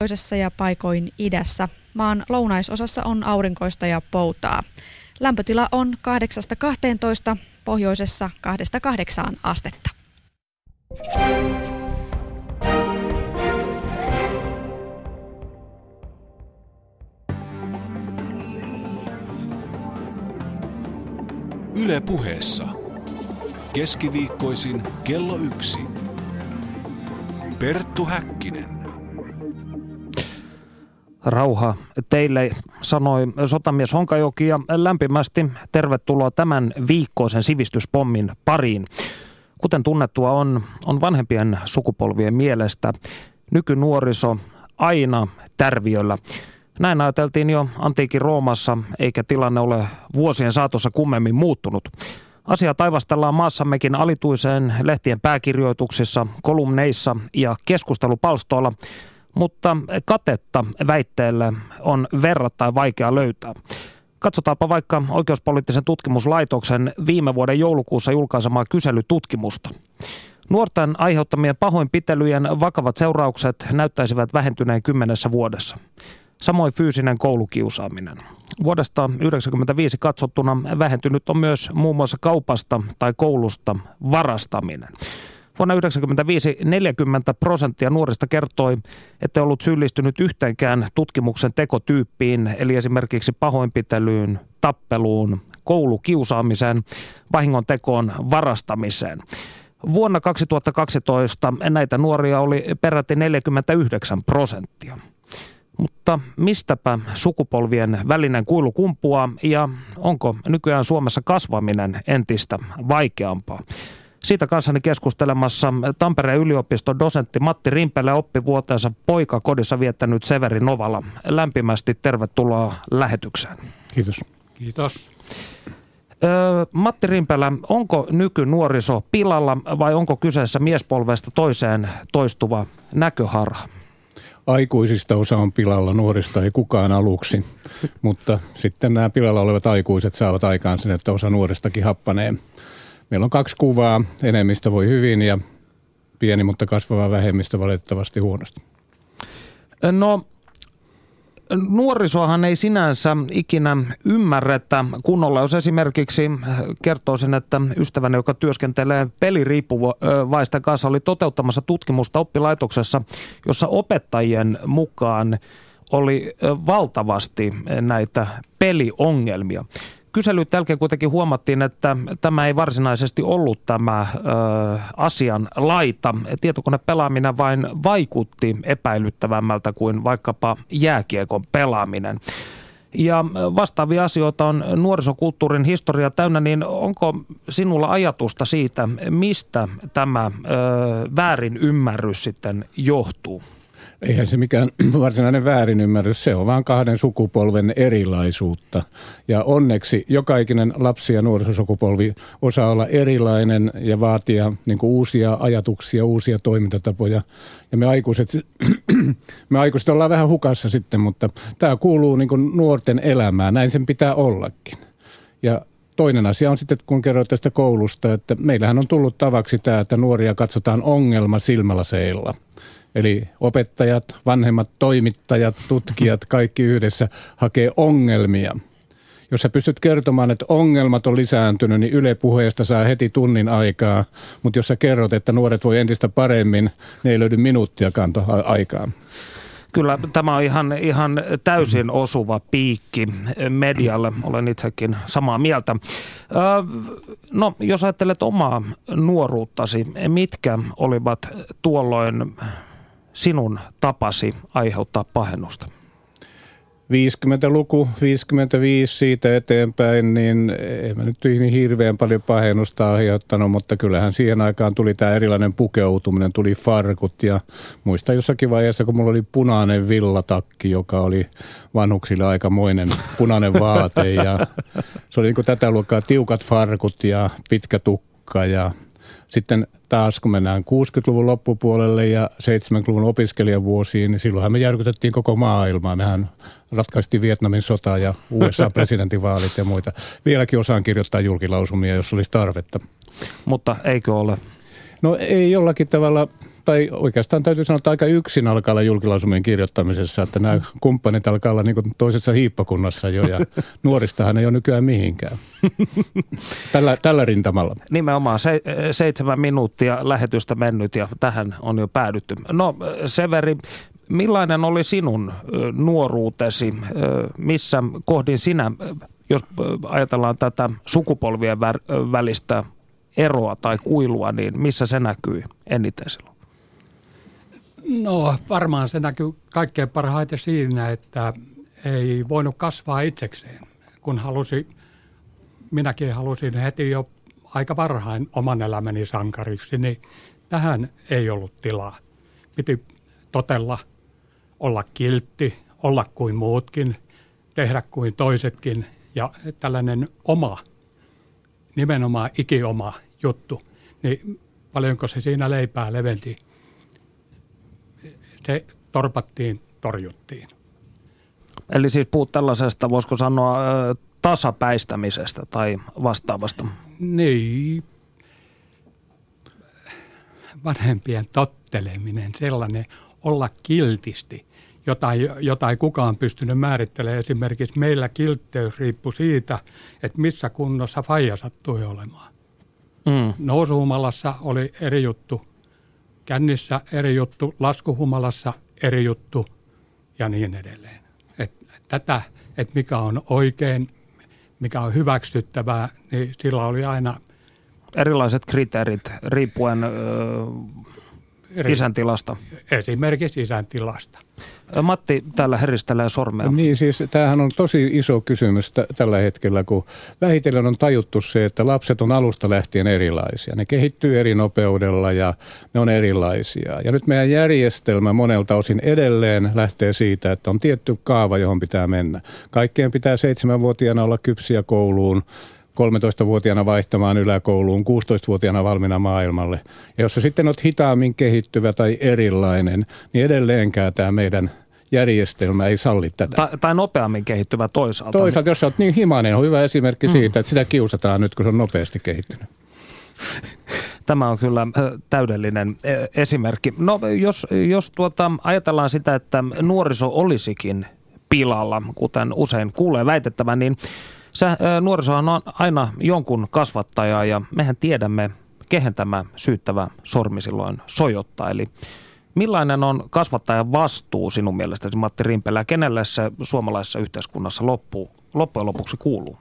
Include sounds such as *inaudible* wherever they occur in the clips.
pohjoisessa ja paikoin idässä. Maan lounaisosassa on aurinkoista ja poutaa. Lämpötila on 8-12, pohjoisessa 2-8 astetta. Yle puheessa. Keskiviikkoisin kello yksi. Perttu Häkkinen. Rauha teille, sanoi sotamies Honkajoki ja lämpimästi tervetuloa tämän viikkoisen sivistyspommin pariin. Kuten tunnettua on, on vanhempien sukupolvien mielestä nykynuoriso aina tärviöllä. Näin ajateltiin jo antiikin Roomassa, eikä tilanne ole vuosien saatossa kummemmin muuttunut. Asia taivastellaan maassammekin alituiseen lehtien pääkirjoituksissa, kolumneissa ja keskustelupalstoilla, mutta katetta väitteelle on verrattain vaikea löytää. Katsotaanpa vaikka oikeuspoliittisen tutkimuslaitoksen viime vuoden joulukuussa julkaisemaa kyselytutkimusta. Nuorten aiheuttamien pahoinpitelyjen vakavat seuraukset näyttäisivät vähentyneen kymmenessä vuodessa. Samoin fyysinen koulukiusaaminen. Vuodesta 1995 katsottuna vähentynyt on myös muun muassa kaupasta tai koulusta varastaminen. Vuonna 1995 40 prosenttia nuorista kertoi, että ollut syyllistynyt yhteenkään tutkimuksen tekotyyppiin, eli esimerkiksi pahoinpitelyyn, tappeluun, koulukiusaamiseen, vahingon tekoon, varastamiseen. Vuonna 2012 näitä nuoria oli peräti 49 prosenttia. Mutta mistäpä sukupolvien välinen kuilu kumpuaa ja onko nykyään Suomessa kasvaminen entistä vaikeampaa? Siitä kanssani keskustelemassa Tampereen yliopiston dosentti Matti Rimpelä oppivuoteensa poikakodissa viettänyt Severi Novala. Lämpimästi tervetuloa lähetykseen. Kiitos. Kiitos. Matti Rimpelä, onko nykynuoriso pilalla vai onko kyseessä miespolvesta toiseen toistuva näköharha? Aikuisista osa on pilalla, nuorista ei kukaan aluksi, mutta sitten nämä pilalla olevat aikuiset saavat aikaan sen, että osa nuoristakin happanee. Meillä on kaksi kuvaa, enemmistö voi hyvin ja pieni, mutta kasvava vähemmistö valitettavasti huonosti. No nuorisohan ei sinänsä ikinä ymmärretä kunnolla. Jos esimerkiksi kertoisin, että ystäväni, joka työskentelee peliriippuvaisten kanssa, oli toteuttamassa tutkimusta oppilaitoksessa, jossa opettajien mukaan oli valtavasti näitä peliongelmia kyselyt jälkeen kuitenkin huomattiin, että tämä ei varsinaisesti ollut tämä ö, asian laita. Tietokonepelaaminen vain vaikutti epäilyttävämmältä kuin vaikkapa jääkiekon pelaaminen. Ja vastaavia asioita on nuorisokulttuurin historia täynnä, niin onko sinulla ajatusta siitä, mistä tämä ö, väärin ymmärrys sitten johtuu? Eihän se mikään *clears throat* varsinainen väärinymmärrys, se on vain kahden sukupolven erilaisuutta. Ja onneksi jokainen lapsi ja nuorisosukupolvi osaa olla erilainen ja vaatia niin uusia ajatuksia, uusia toimintatapoja. Ja me aikuiset, *clears throat* me aikuiset ollaan vähän hukassa sitten, mutta tämä kuuluu niin nuorten elämään, näin sen pitää ollakin. Ja toinen asia on sitten, kun kerroit tästä koulusta, että meillähän on tullut tavaksi tämä, että nuoria katsotaan ongelma silmälaseilla – Eli opettajat, vanhemmat toimittajat, tutkijat, kaikki yhdessä hakee ongelmia. Jos sä pystyt kertomaan, että ongelmat on lisääntynyt, niin Yle puheesta saa heti tunnin aikaa. Mutta jos sä kerrot, että nuoret voi entistä paremmin, niin ei löydy minuuttiakaan aikaa. Kyllä tämä on ihan, ihan täysin osuva piikki medialle. Olen itsekin samaa mieltä. No, jos ajattelet omaa nuoruuttasi, mitkä olivat tuolloin sinun tapasi aiheuttaa pahennusta? 50-luku, 55 siitä eteenpäin, niin ei mä nyt niin hirveän paljon pahennusta aiheuttanut, mutta kyllähän siihen aikaan tuli tämä erilainen pukeutuminen, tuli farkut ja muista jossakin vaiheessa, kun mulla oli punainen villatakki, joka oli vanhuksille aikamoinen punainen vaate ja se oli niin kuin tätä luokkaa tiukat farkut ja pitkä tukka ja sitten taas kun mennään 60-luvun loppupuolelle ja 70-luvun opiskelijavuosiin, niin silloinhan me järkytettiin koko maailmaa. Mehän ratkaistiin Vietnamin sota ja USA-presidentinvaalit *laughs* ja muita. Vieläkin osaan kirjoittaa julkilausumia, jos olisi tarvetta. Mutta eikö ole? No ei jollakin tavalla tai oikeastaan täytyy sanoa, että aika yksin alkaa olla julkilausumien kirjoittamisessa, että nämä kumppanit alkaa olla niin toisessa hiippakunnassa jo ja *laughs* nuoristahan ei ole nykyään mihinkään. *laughs* Tällä, tällä rintamalla. Nimenomaan se, seitsemän minuuttia lähetystä mennyt ja tähän on jo päädytty. No Severi, millainen oli sinun nuoruutesi? Missä kohdin sinä, jos ajatellaan tätä sukupolvien välistä eroa tai kuilua, niin missä se näkyy eniten silloin? No varmaan se näkyy kaikkein parhaiten siinä, että ei voinut kasvaa itsekseen. Kun halusi, minäkin halusin heti jo aika varhain oman elämäni sankariksi, niin tähän ei ollut tilaa. Piti totella, olla kiltti, olla kuin muutkin, tehdä kuin toisetkin ja tällainen oma, nimenomaan ikioma juttu, niin paljonko se siinä leipää leventi – se torpattiin, torjuttiin. Eli siis puhut tällaisesta, voisiko sanoa, tasapäistämisestä tai vastaavasta? Niin. Vanhempien totteleminen, sellainen olla kiltisti, jota jota ei kukaan pystynyt määrittelemään. Esimerkiksi meillä kiltteys riippui siitä, että missä kunnossa faija sattui olemaan. Mm. Nousuhumalassa oli eri juttu kännissä eri juttu, laskuhumalassa eri juttu ja niin edelleen. Et tätä, että mikä on oikein, mikä on hyväksyttävää, niin sillä oli aina... Erilaiset kriteerit riippuen ö, isän tilasta. Esimerkiksi isän tilasta. Matti täällä heristelee sormea. Niin siis tämähän on tosi iso kysymys t- tällä hetkellä, kun vähitellen on tajuttu se, että lapset on alusta lähtien erilaisia. Ne kehittyy eri nopeudella ja ne on erilaisia. Ja nyt meidän järjestelmä monelta osin edelleen lähtee siitä, että on tietty kaava, johon pitää mennä. Kaikkeen pitää seitsemänvuotiaana olla kypsiä kouluun 13-vuotiaana vaihtamaan yläkouluun, 16-vuotiaana valmiina maailmalle. Ja jos sä sitten oot hitaammin kehittyvä tai erilainen, niin edelleenkään tämä meidän järjestelmä ei salli tätä. Tai, tai nopeammin kehittyvä toisaalta. Toisaalta, jos sä oot niin himainen, on hyvä esimerkki mm. siitä, että sitä kiusataan nyt, kun se on nopeasti kehittynyt. *laughs* Tämä on kyllä täydellinen esimerkki. No jos, jos tuota, ajatellaan sitä, että nuoriso olisikin pilalla, kuten usein kuulee väitettävän, niin Sä, nuorisohan on aina jonkun kasvattaja ja mehän tiedämme, kehen tämä syyttävä sormi silloin sojottaa. Eli millainen on kasvattajan vastuu sinun mielestäsi, Matti Rimpelä? Kenelle se suomalaisessa yhteiskunnassa loppu, loppujen lopuksi kuuluu?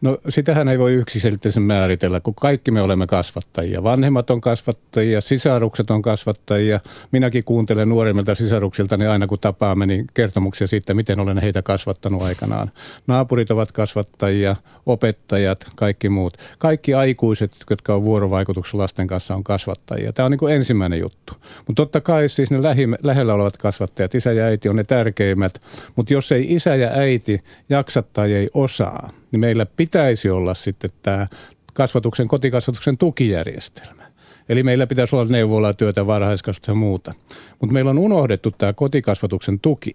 No sitähän ei voi yksiselitteisen määritellä, kun kaikki me olemme kasvattajia. Vanhemmat on kasvattajia, sisarukset on kasvattajia. Minäkin kuuntelen nuoremmilta sisaruksilta niin aina kun tapaamme niin kertomuksia siitä, miten olen heitä kasvattanut aikanaan. Naapurit ovat kasvattajia, opettajat, kaikki muut. Kaikki aikuiset, jotka on vuorovaikutuksessa lasten kanssa, on kasvattajia. Tämä on niin kuin ensimmäinen juttu. Mutta totta kai siis ne lähi, lähellä olevat kasvattajat, isä ja äiti on ne tärkeimmät. Mutta jos ei isä ja äiti jaksa tai ei osaa, niin meillä pitäisi olla sitten tämä kasvatuksen, kotikasvatuksen tukijärjestelmä. Eli meillä pitäisi olla neuvola, työtä, varhaiskasvatusta ja muuta. Mutta meillä on unohdettu tämä kotikasvatuksen tuki.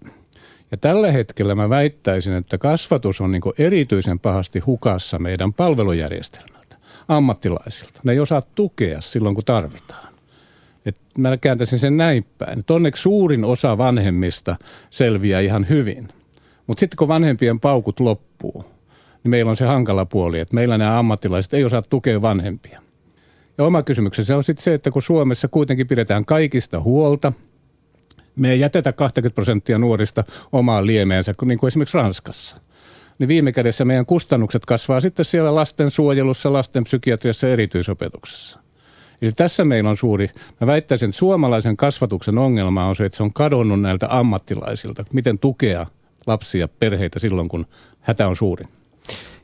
Ja tällä hetkellä mä väittäisin, että kasvatus on niin erityisen pahasti hukassa meidän palvelujärjestelmältä, ammattilaisilta. Ne ei osaa tukea silloin, kun tarvitaan. Et mä kääntäisin sen näin päin. Et onneksi suurin osa vanhemmista selviää ihan hyvin. Mutta sitten kun vanhempien paukut loppuu, niin meillä on se hankala puoli, että meillä nämä ammattilaiset ei osaa tukea vanhempia. Ja oma kysymyksensä on sitten se, että kun Suomessa kuitenkin pidetään kaikista huolta, me ei jätetä 20 prosenttia nuorista omaan liemeensä, niin kuin esimerkiksi Ranskassa. Niin viime kädessä meidän kustannukset kasvaa sitten siellä lastensuojelussa, lastenpsykiatriassa ja erityisopetuksessa. Eli tässä meillä on suuri, mä väittäisin, että suomalaisen kasvatuksen ongelma on se, että se on kadonnut näiltä ammattilaisilta. Miten tukea lapsia, perheitä silloin, kun hätä on suurin.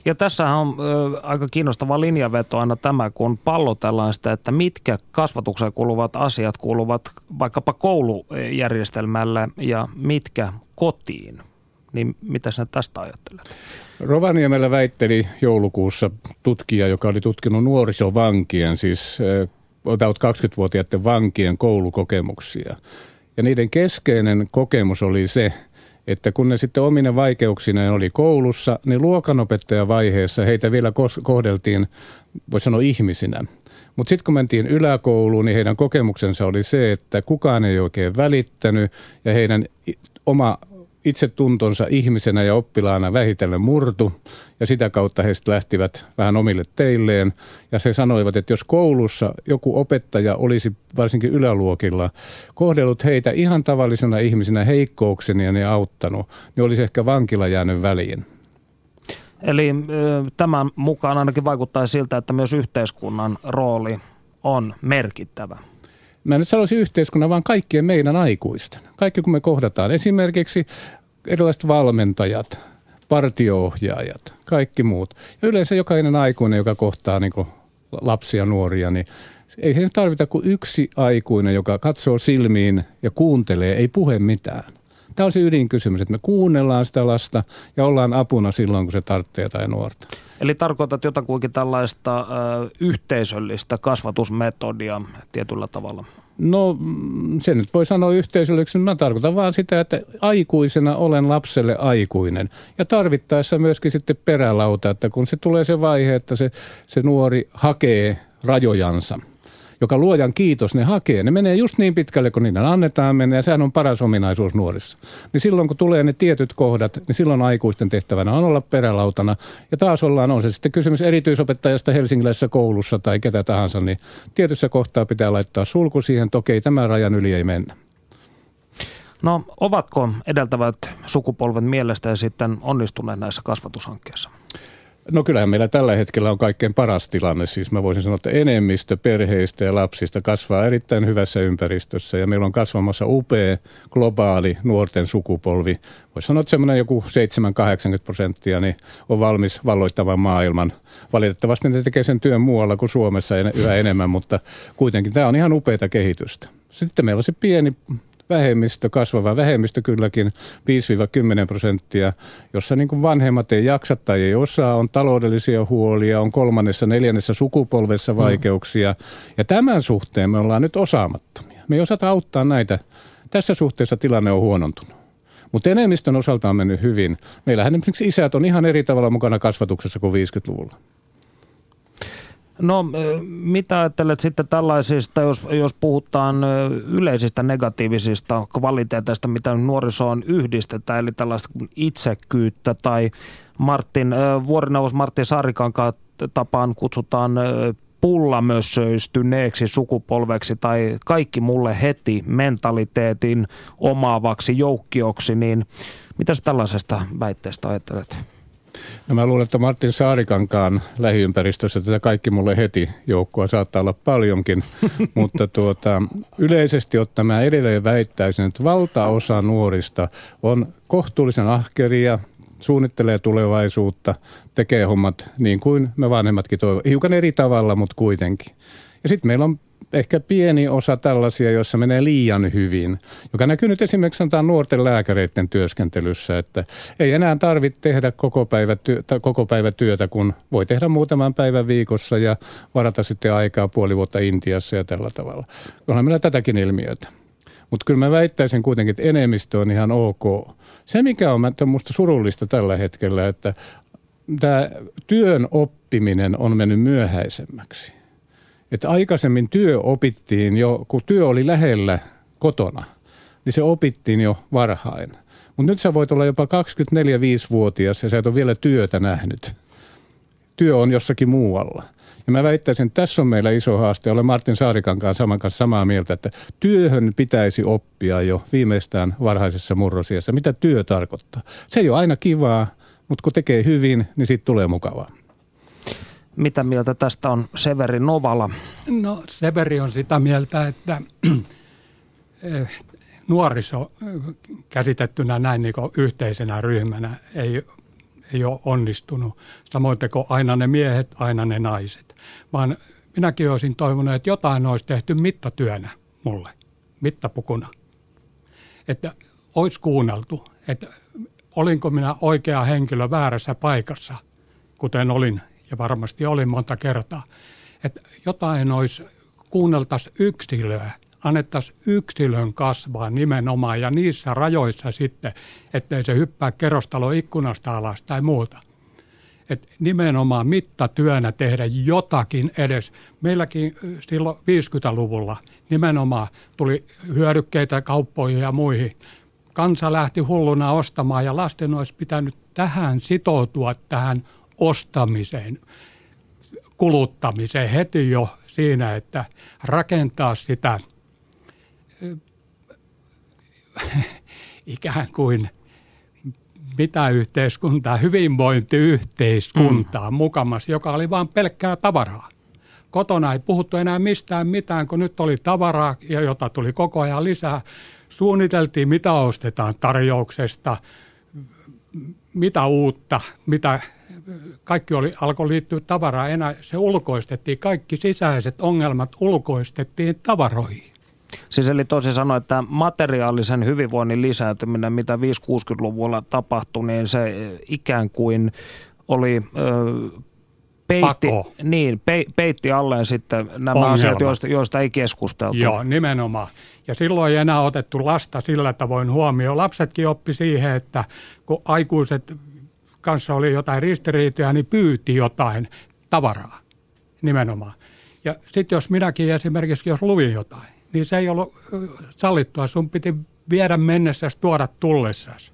Ja tässä on ö, aika kiinnostava linjaveto aina tämä, kun pallotellaan sitä, että mitkä kasvatukseen kuuluvat asiat kuuluvat vaikkapa koulujärjestelmälle ja mitkä kotiin. Niin mitä sinä tästä ajattelet? Rovaniemellä väitteli joulukuussa tutkija, joka oli tutkinut nuorisovankien, siis about 20-vuotiaiden vankien koulukokemuksia. Ja niiden keskeinen kokemus oli se, että kun ne sitten omine vaikeuksineen oli koulussa, niin luokanopettajavaiheessa heitä vielä kohdeltiin, voisi sanoa ihmisinä. Mutta sitten kun mentiin yläkouluun, niin heidän kokemuksensa oli se, että kukaan ei oikein välittänyt ja heidän oma itsetuntonsa ihmisenä ja oppilaana vähitellen murtu ja sitä kautta he lähtivät vähän omille teilleen ja se sanoivat, että jos koulussa joku opettaja olisi varsinkin yläluokilla kohdellut heitä ihan tavallisena ihmisinä heikkoukseni ja ne auttanut, niin olisi ehkä vankila jäänyt väliin. Eli tämän mukaan ainakin vaikuttaa siltä, että myös yhteiskunnan rooli on merkittävä. Mä nyt sanoisin yhteiskunnan, vaan kaikkien meidän aikuisten. Kaikki kun me kohdataan. Esimerkiksi erilaiset valmentajat, partioohjaajat, kaikki muut. Ja yleensä jokainen aikuinen, joka kohtaa niin lapsia, nuoria, niin ei se tarvita kuin yksi aikuinen, joka katsoo silmiin ja kuuntelee, ei puhe mitään. Tämä on se ydinkysymys, että me kuunnellaan sitä lasta ja ollaan apuna silloin, kun se tarvitsee tai nuorta. Eli tarkoitat jotakuinkin tällaista ö, yhteisöllistä kasvatusmetodia tietyllä tavalla? No se nyt voi sanoa yhteisölliseksi, mä tarkoitan vaan sitä, että aikuisena olen lapselle aikuinen. Ja tarvittaessa myöskin sitten perälauta, että kun se tulee se vaihe, että se, se nuori hakee rajojansa – joka luojan kiitos ne hakee. Ne menee just niin pitkälle, kun niitä annetaan mennä ja sehän on paras ominaisuus nuorissa. Niin silloin, kun tulee ne tietyt kohdat, niin silloin aikuisten tehtävänä on olla perälautana. Ja taas ollaan, on se sitten kysymys erityisopettajasta helsingiläisessä koulussa tai ketä tahansa, niin tietyssä kohtaa pitää laittaa sulku siihen, että okei, tämän rajan yli ei mennä. No ovatko edeltävät sukupolvet mielestä sitten onnistuneet näissä kasvatushankkeissa? No kyllähän meillä tällä hetkellä on kaikkein paras tilanne. Siis mä voisin sanoa, että enemmistö perheistä ja lapsista kasvaa erittäin hyvässä ympäristössä ja meillä on kasvamassa upea globaali nuorten sukupolvi. Voisi sanoa, että semmoinen joku 7-80 prosenttia niin on valmis valloittavan maailman. Valitettavasti ne tekee sen työn muualla kuin Suomessa yhä enemmän, mutta kuitenkin tämä on ihan upeita kehitystä. Sitten meillä on se pieni vähemmistö, kasvava vähemmistö kylläkin, 5-10 prosenttia, jossa niin kuin vanhemmat ei jaksa tai ei osaa, on taloudellisia huolia, on kolmannessa, neljännessä sukupolvessa mm. vaikeuksia. Mm. Ja tämän suhteen me ollaan nyt osaamattomia. Me ei osata auttaa näitä. Tässä suhteessa tilanne on huonontunut. Mutta enemmistön osalta on mennyt hyvin. Meillähän esimerkiksi isät on ihan eri tavalla mukana kasvatuksessa kuin 50-luvulla. No mitä ajattelet sitten tällaisista, jos, jos puhutaan yleisistä negatiivisista kvaliteeteista, mitä nuorisoon yhdistetään, eli tällaista itsekyyttä tai Martin, vuorineuvos Martin Saarikankaan tapaan kutsutaan pullamössöistyneeksi sukupolveksi tai kaikki mulle heti mentaliteetin omaavaksi joukkioksi, niin mitä tällaisesta väitteestä ajattelet? No mä luulen, että Martin Saarikankaan lähiympäristössä tätä kaikki mulle heti joukkoa saattaa olla paljonkin, *laughs* mutta tuota, yleisesti ottaen mä edelleen väittäisin, että valtaosa nuorista on kohtuullisen ahkeria, suunnittelee tulevaisuutta, tekee hommat niin kuin me vanhemmatkin toivovat. Hiukan eri tavalla, mutta kuitenkin. Ja sitten meillä on ehkä pieni osa tällaisia, joissa menee liian hyvin, joka näkyy nyt esimerkiksi sanotaan nuorten lääkäreiden työskentelyssä, että ei enää tarvitse tehdä koko päivä, työtä, koko päivä työtä, kun voi tehdä muutaman päivän viikossa ja varata sitten aikaa puoli vuotta Intiassa ja tällä tavalla. Onhan meillä tätäkin ilmiötä. Mutta kyllä mä väittäisin kuitenkin, että enemmistö on ihan ok. Se, mikä on minusta surullista tällä hetkellä, että tämä työn oppiminen on mennyt myöhäisemmäksi. Että aikaisemmin työ opittiin jo, kun työ oli lähellä kotona, niin se opittiin jo varhain. Mutta nyt sä voit olla jopa 24-5-vuotias ja sä et ole vielä työtä nähnyt. Työ on jossakin muualla. Ja mä väittäisin, että tässä on meillä iso haaste. Olen Martin Saarikan kanssa saman kanssa samaa mieltä, että työhön pitäisi oppia jo viimeistään varhaisessa murrosiassa. Mitä työ tarkoittaa? Se ei ole aina kivaa, mutta kun tekee hyvin, niin siitä tulee mukavaa. Mitä mieltä tästä on Severi Novala? No Severi on sitä mieltä, että *clears throat* eh, nuoriso eh, käsitettynä näin niin yhteisenä ryhmänä ei, ei ole onnistunut. Samoin kuin aina ne miehet, aina ne naiset. Vaan minäkin olisin toivonut, että jotain olisi tehty mittatyönä mulle, mittapukuna. Että olisi kuunneltu, että olinko minä oikea henkilö väärässä paikassa, kuten olin ja varmasti oli monta kertaa, että jotain olisi, kuunneltaisiin yksilöä, annettaisiin yksilön kasvaa nimenomaan ja niissä rajoissa sitten, ettei se hyppää kerrostalo ikkunasta alas tai muuta. että nimenomaan mittatyönä tehdä jotakin edes. Meilläkin silloin 50-luvulla nimenomaan tuli hyödykkeitä kauppoihin ja muihin. Kansa lähti hulluna ostamaan ja lasten olisi pitänyt tähän sitoutua tähän ostamiseen, kuluttamiseen heti jo siinä, että rakentaa sitä *laughs* ikään kuin – mitä yhteiskuntaa, hyvinvointiyhteiskuntaa mm. mukamas, joka oli vain pelkkää tavaraa. Kotona ei puhuttu enää mistään mitään, kun nyt oli tavaraa, jota tuli koko ajan lisää. Suunniteltiin, mitä ostetaan tarjouksesta, mitä uutta, mitä kaikki oli, alkoi liittyä tavaraa enää. Se ulkoistettiin, kaikki sisäiset ongelmat ulkoistettiin tavaroihin. Siis eli toisin sanoen, että materiaalisen hyvinvoinnin lisääntyminen, mitä 5-60-luvulla tapahtui, niin se ikään kuin oli ö, peitti, niin, pe, peitti alleen sitten nämä Ongelma. asiat, joista, joista ei keskusteltu. Joo, nimenomaan. Ja silloin ei enää otettu lasta sillä tavoin huomioon. Lapsetkin oppi siihen, että kun aikuiset kanssa oli jotain ristiriitoja, niin pyyti jotain tavaraa nimenomaan. Ja sitten jos minäkin esimerkiksi, jos luvin jotain, niin se ei ollut sallittua. Sun piti viedä mennessäsi, tuoda tullessasi.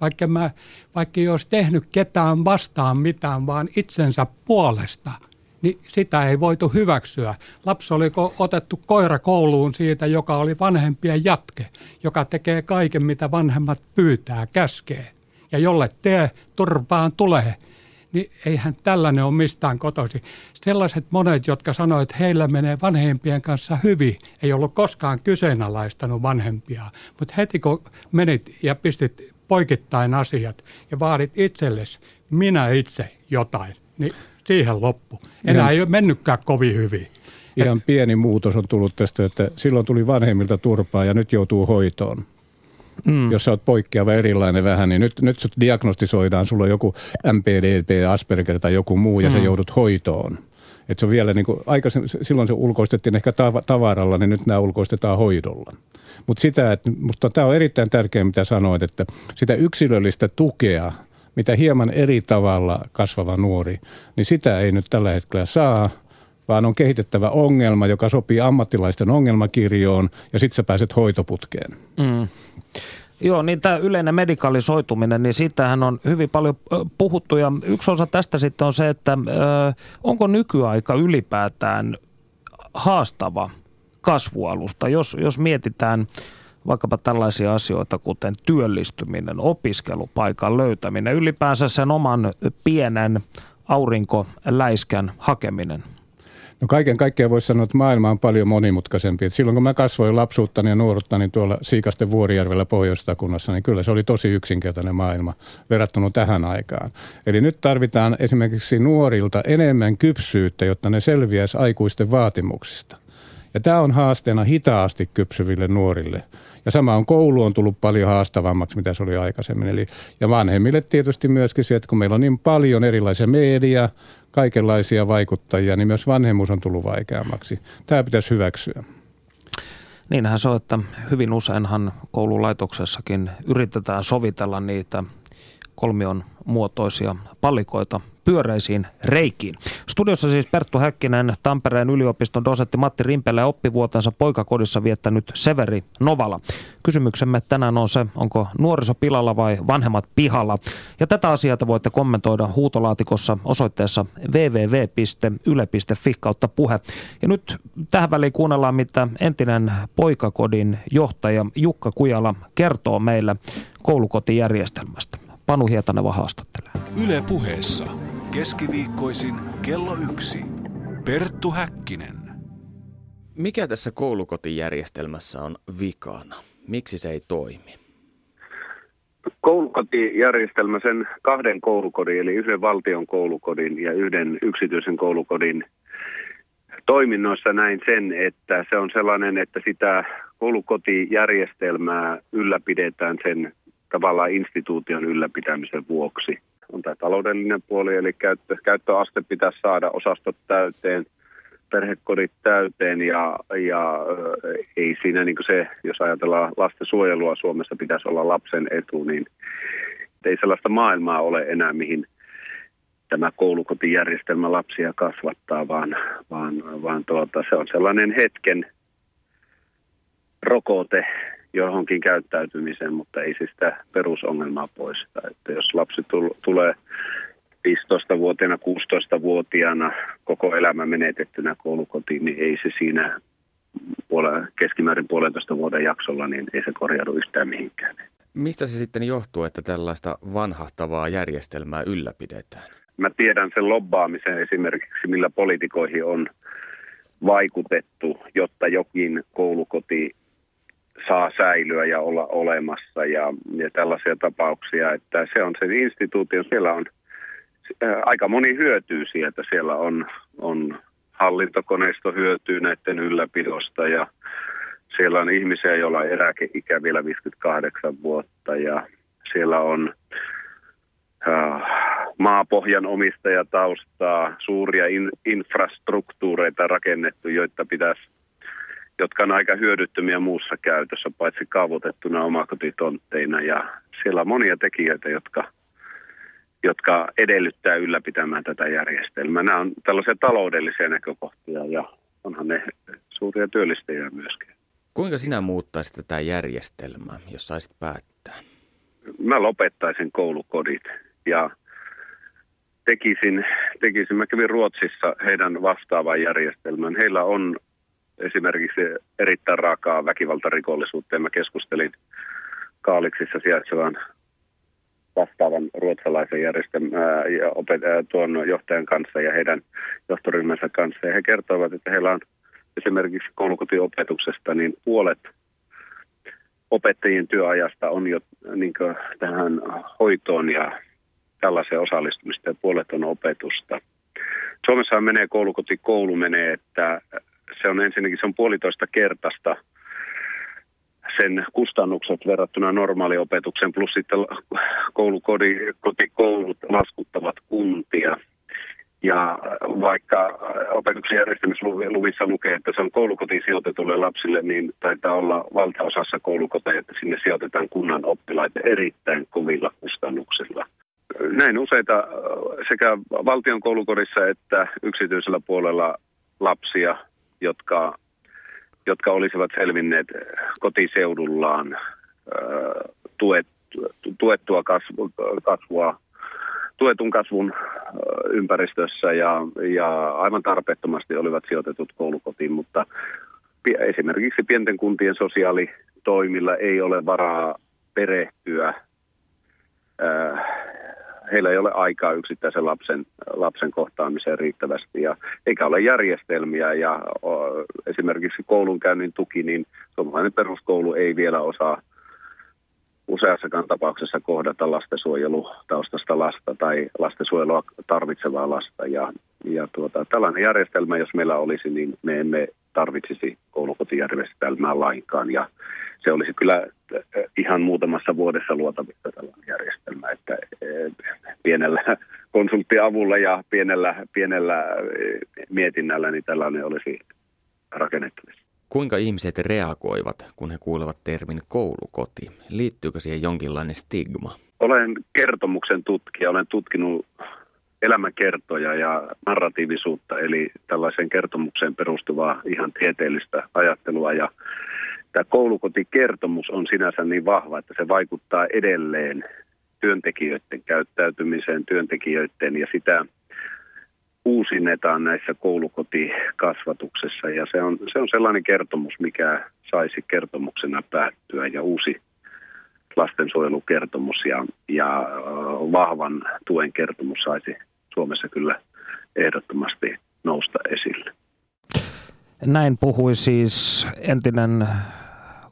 Vaikka, mä, vaikka ei olisi tehnyt ketään vastaan mitään, vaan itsensä puolesta, niin sitä ei voitu hyväksyä. Lapsi oli otettu koira kouluun siitä, joka oli vanhempien jatke, joka tekee kaiken, mitä vanhemmat pyytää, käskee. Ja jolle tee, turpaan tulee – niin eihän tällainen ole mistään kotoisin. Sellaiset monet, jotka sanoivat, että heillä menee vanhempien kanssa hyvin, ei ollut koskaan kyseenalaistanut vanhempia. Mutta heti kun menit ja pistit poikittain asiat ja vaadit itsellesi, minä itse jotain, niin siihen loppu. Enää ei ole mennytkään kovin hyvin. Ihan pieni muutos on tullut tästä, että silloin tuli vanhemmilta turpaa ja nyt joutuu hoitoon mm. jos sä oot poikkeava erilainen vähän, niin nyt, nyt sut diagnostisoidaan, sulla on joku MPDP, Asperger tai joku muu ja mm. sä joudut hoitoon. Et se on vielä niin kuin, aikaisemmin, silloin se ulkoistettiin ehkä tavaralla, niin nyt nämä ulkoistetaan hoidolla. Mutta sitä, että, mutta tämä on erittäin tärkeää, mitä sanoit, että sitä yksilöllistä tukea, mitä hieman eri tavalla kasvava nuori, niin sitä ei nyt tällä hetkellä saa, vaan on kehitettävä ongelma, joka sopii ammattilaisten ongelmakirjoon ja sitten sä pääset hoitoputkeen. Mm. Joo, niin tämä yleinen medikalisoituminen, niin siitähän on hyvin paljon puhuttu ja yksi osa tästä sitten on se, että onko nykyaika ylipäätään haastava kasvualusta, jos, jos mietitään vaikkapa tällaisia asioita kuten työllistyminen, opiskelupaikan löytäminen, ylipäänsä sen oman pienen aurinkoläiskän hakeminen – No kaiken kaikkiaan voisi sanoa, että maailma on paljon monimutkaisempi. Et silloin kun mä kasvoin lapsuuttani ja nuoruttani tuolla Siikasten Vuorijärvellä pohjois niin kyllä se oli tosi yksinkertainen maailma verrattuna tähän aikaan. Eli nyt tarvitaan esimerkiksi nuorilta enemmän kypsyyttä, jotta ne selviäisi aikuisten vaatimuksista. Ja tämä on haasteena hitaasti kypsyville nuorille. Ja sama on koulu on tullut paljon haastavammaksi, mitä se oli aikaisemmin. Eli, ja vanhemmille tietysti myöskin se, että kun meillä on niin paljon erilaisia media, kaikenlaisia vaikuttajia, niin myös vanhemmuus on tullut vaikeammaksi. Tämä pitäisi hyväksyä. Niinhän se on, että hyvin useinhan koululaitoksessakin yritetään sovitella niitä kolmion muotoisia pallikoita pyöreisiin reikiin. Studiossa siis Perttu Häkkinen, Tampereen yliopiston dosentti Matti Rimpelä oppivuotensa poikakodissa viettänyt Severi Novala. Kysymyksemme tänään on se, onko nuoriso pilalla vai vanhemmat pihalla. Ja tätä asiaa voitte kommentoida huutolaatikossa osoitteessa www.yle.fi kautta puhe. Ja nyt tähän väliin kuunnellaan, mitä entinen poikakodin johtaja Jukka Kujala kertoo meille koulukotijärjestelmästä. Panu Hietaneva haastattelee. Yle puheessa. Keskiviikkoisin kello yksi. Perttu Häkkinen. Mikä tässä koulukotijärjestelmässä on vikana? Miksi se ei toimi? Koulukotijärjestelmä sen kahden koulukodin, eli yhden valtion koulukodin ja yhden yksityisen koulukodin toiminnoissa näin sen, että se on sellainen, että sitä koulukotijärjestelmää ylläpidetään sen tavallaan instituution ylläpitämisen vuoksi. On tämä taloudellinen puoli, eli käyttö, käyttöaste pitäisi saada osastot täyteen, perhekodit täyteen ja, ja ei siinä niin se, jos ajatellaan lastensuojelua Suomessa pitäisi olla lapsen etu, niin ei sellaista maailmaa ole enää, mihin tämä koulukotijärjestelmä lapsia kasvattaa, vaan, vaan, vaan tuota, se on sellainen hetken rokote johonkin käyttäytymiseen, mutta ei siis sitä perusongelmaa poista. Että jos lapsi tulee 15-vuotiaana, 16-vuotiaana koko elämä menetettynä koulukotiin, niin ei se siinä puole, keskimäärin puolentoista vuoden jaksolla, niin ei se korjaudu yhtään mihinkään. Mistä se sitten johtuu, että tällaista vanhahtavaa järjestelmää ylläpidetään? Mä tiedän sen lobbaamisen esimerkiksi, millä poliitikoihin on vaikutettu, jotta jokin koulukoti saa säilyä ja olla olemassa. Ja, ja tällaisia tapauksia, että se on se instituutio, siellä on aika moni hyötyy sieltä, siellä on, on hallintokoneisto hyötyy näiden ylläpidosta ja siellä on ihmisiä, joilla on eläkeikä vielä 58 vuotta ja siellä on maapohjan omistajataustaa, suuria in, infrastruktuureita rakennettu, joita pitäisi jotka on aika hyödyttömiä muussa käytössä, paitsi kaavoitettuna omakotitontteina. Ja siellä on monia tekijöitä, jotka, jotka edellyttää ylläpitämään tätä järjestelmää. Nämä on tällaisia taloudellisia näkökohtia ja onhan ne suuria työllistäjiä myöskin. Kuinka sinä muuttaisit tätä järjestelmää, jos saisit päättää? Mä lopettaisin koulukodit ja tekisin, tekisin, mä kävin Ruotsissa heidän vastaavan järjestelmän. Heillä on esimerkiksi erittäin raakaa väkivaltarikollisuutta. Ja mä keskustelin Kaaliksissa sijaitsevan vastaavan ruotsalaisen järjestelmän ja opet, tuon johtajan kanssa ja heidän johtoryhmänsä kanssa. Ja he kertoivat, että heillä on esimerkiksi koulukotiopetuksesta niin puolet opettajien työajasta on jo niin tähän hoitoon ja tällaiseen osallistumista ja puolet on opetusta. Suomessa menee koulukoti, koulu menee, että se on ensinnäkin se on puolitoista kertaista sen kustannukset verrattuna normaaliopetuksen, plus sitten koulukoulut laskuttavat kuntia. Ja vaikka opetuksen järjestämisluvissa lukee, että se on koulukotiin sijoitetulle lapsille, niin taitaa olla valtaosassa koulukoteja, että sinne sijoitetaan kunnan oppilaita erittäin kovilla kustannuksilla. Näin useita sekä valtion koulukodissa että yksityisellä puolella lapsia jotka, jotka olisivat selvinneet kotiseudullaan tuet, tuettua kasvu, kasvua, tuetun kasvun ympäristössä ja, ja aivan tarpeettomasti olivat sijoitetut koulukotiin, mutta esimerkiksi pienten kuntien sosiaalitoimilla ei ole varaa perehtyä heillä ei ole aikaa yksittäisen lapsen, lapsen kohtaamiseen riittävästi ja eikä ole järjestelmiä ja o, esimerkiksi koulunkäynnin tuki, niin suomalainen peruskoulu ei vielä osaa useassakaan tapauksessa kohdata lastensuojelutaustasta lasta tai lastensuojelua tarvitsevaa lasta. Ja, ja tuota, tällainen järjestelmä, jos meillä olisi, niin me emme tarvitsisi koulukotijärjestelmää lainkaan. Ja se olisi kyllä eh, ihan muutamassa vuodessa luotavissa tällainen järjestelmä, että eh, pienellä *laughs* konsulttiavulla ja pienellä, pienellä eh, mietinnällä niin tällainen olisi rakennettavissa. Kuinka ihmiset reagoivat, kun he kuulevat termin koulukoti? Liittyykö siihen jonkinlainen stigma? Olen kertomuksen tutkija, olen tutkinut elämäkertoja ja narratiivisuutta, eli tällaiseen kertomukseen perustuvaa ihan tieteellistä ajattelua. Ja tämä koulukotikertomus on sinänsä niin vahva, että se vaikuttaa edelleen työntekijöiden käyttäytymiseen, työntekijöiden ja sitä uusinnetaan näissä koulukotikasvatuksessa ja se on, se on sellainen kertomus, mikä saisi kertomuksena päättyä ja uusi lastensuojelukertomus ja, ja vahvan tuen kertomus saisi Suomessa kyllä ehdottomasti nousta esille. Näin puhui siis entinen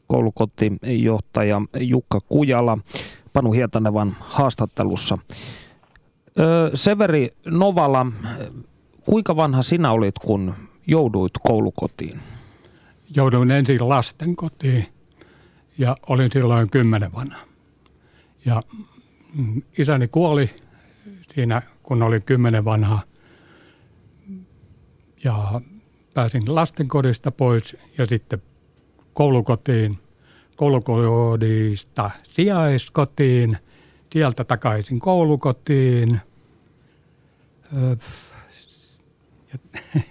koulukotijohtaja Jukka Kujala Panu Hietanevan haastattelussa. Severi Novala, kuinka vanha sinä olit, kun jouduit koulukotiin? Jouduin ensin lastenkotiin ja olin silloin kymmenen vanha. Ja mm, isäni kuoli siinä, kun olin kymmenen vanha. Ja pääsin lastenkodista pois ja sitten koulukotiin, koulukodista sijaiskotiin, sieltä takaisin koulukotiin *laughs*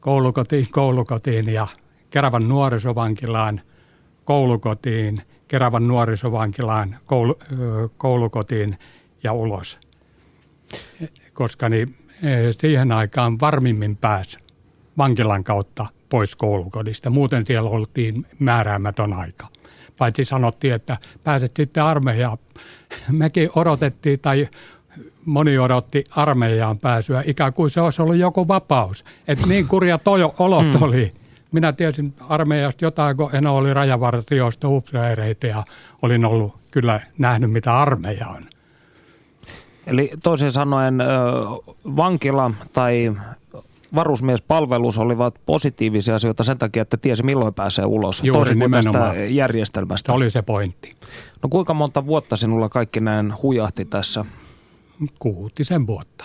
koulukotiin, koulukotiin ja Keravan nuorisovankilaan, koulukotiin, Keravan nuorisovankilaan, koulu, koulukotiin ja ulos. Koska niin, siihen aikaan varmimmin pääsi vankilan kautta pois koulukodista. Muuten siellä oltiin määräämätön aika. Paitsi sanottiin, että pääset sitten armeijaan. Mekin odotettiin tai moni odotti armeijaan pääsyä, ikään kuin se olisi ollut joku vapaus. Et niin kurja tojo olot hmm. oli. Minä tiesin armeijasta jotain, kun en oli rajavartioista upseereita ja olin ollut kyllä nähnyt, mitä armeija on. Eli toisin sanoen vankila tai varusmiespalvelus olivat positiivisia asioita sen takia, että tiesi milloin pääsee ulos. Juuri toisin kuin tästä järjestelmästä. Oli se pointti. No kuinka monta vuotta sinulla kaikki näin hujahti tässä? Kuutisen vuotta.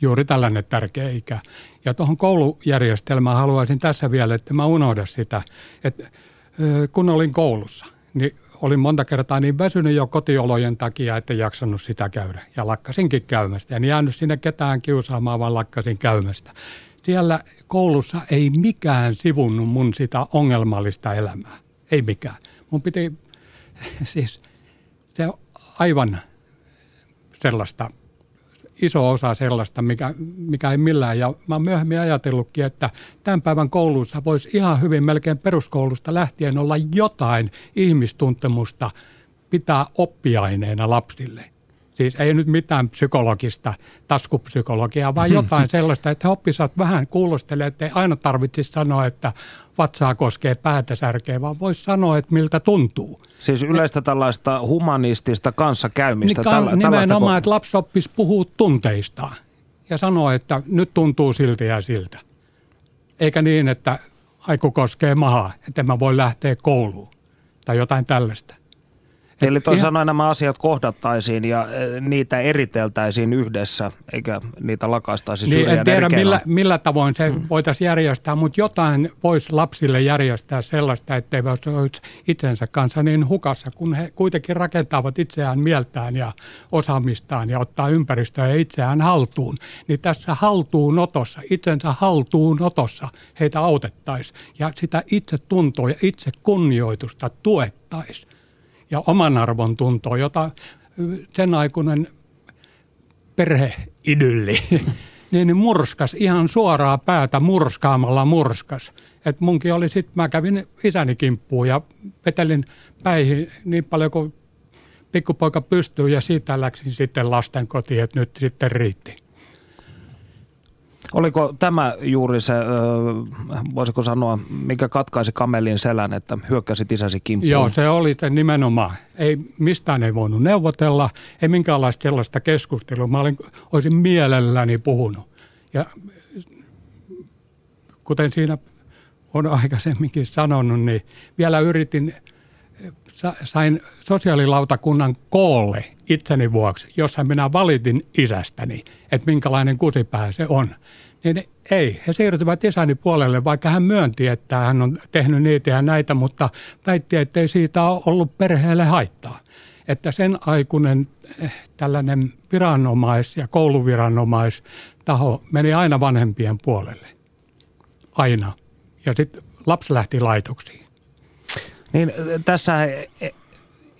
Juuri tällainen tärkeä ikä. Ja tuohon koulujärjestelmään haluaisin tässä vielä, että mä unohda sitä, että kun olin koulussa, niin olin monta kertaa niin väsynyt jo kotiolojen takia, että jaksanut sitä käydä. Ja lakkasinkin käymästä. En jäänyt sinne ketään kiusaamaan, vaan lakkasin käymästä. Siellä koulussa ei mikään sivunnut mun sitä ongelmallista elämää. Ei mikään. Mun piti, *laughs* siis se aivan sellaista iso osa sellaista, mikä, mikä ei millään. Ja mä oon myöhemmin ajatellutkin, että tämän päivän koulussa voisi ihan hyvin melkein peruskoulusta lähtien olla jotain ihmistuntemusta pitää oppiaineena lapsille. Siis ei nyt mitään psykologista, taskupsykologiaa, vaan *laughs* jotain sellaista, että he oppisivat vähän kuulostelemaan, että ei aina tarvitsisi sanoa, että vatsaa koskee päätä särkeä, vaan voisi sanoa, että miltä tuntuu. Siis yleistä tällaista humanistista kanssakäymistä. Niin, tällä, nimenomaan, ko- että lapsi oppisi puhua tunteistaan ja sanoa, että nyt tuntuu siltä ja siltä. Eikä niin, että aiku koskee mahaa, että mä voi lähteä kouluun tai jotain tällaista. Eli toisin sanoen nämä asiat kohdattaisiin ja e, niitä eriteltäisiin yhdessä, eikä niitä lakaistaisi niin, En tiedä millä, millä tavoin se hmm. voitaisiin järjestää, mutta jotain voisi lapsille järjestää sellaista, ettei olisi itsensä kanssa niin hukassa, kun he kuitenkin rakentavat itseään mieltään ja osaamistaan ja ottaa ympäristöä ja itseään haltuun. Niin tässä haltuunotossa, itsensä haltuunotossa heitä autettaisiin ja sitä itse tuntoa ja itse kunnioitusta tuettaisiin ja oman arvon tuntoa, jota sen aikuinen perheidylli, *laughs* niin murskas ihan suoraa päätä murskaamalla murskas. Et munkin oli sitten, mä kävin isäni kimppuun ja vetelin päihin niin paljon kuin pikkupoika pystyy ja siitä läksin sitten lasten kotiin, että nyt sitten riitti. Oliko tämä juuri se, voisiko sanoa, mikä katkaisi kamelin selän, että hyökkäsit isäsi kimppuun? Joo, se oli se nimenomaan. Ei, mistään ei voinut neuvotella, ei minkäänlaista sellaista keskustelua. Mä olin, olisin mielelläni puhunut. Ja kuten siinä on aikaisemminkin sanonut, niin vielä yritin, sain sosiaalilautakunnan koolle itseni vuoksi, jossa minä valitin isästäni, että minkälainen kusipää se on niin ei. He siirtyvät isäni puolelle, vaikka hän myönti, että hän on tehnyt niitä ja näitä, mutta väitti, että ei siitä ole ollut perheelle haittaa. Että sen aikuinen eh, tällainen viranomais- ja kouluviranomaistaho meni aina vanhempien puolelle. Aina. Ja sitten lapsi lähti laitoksiin. Niin tässä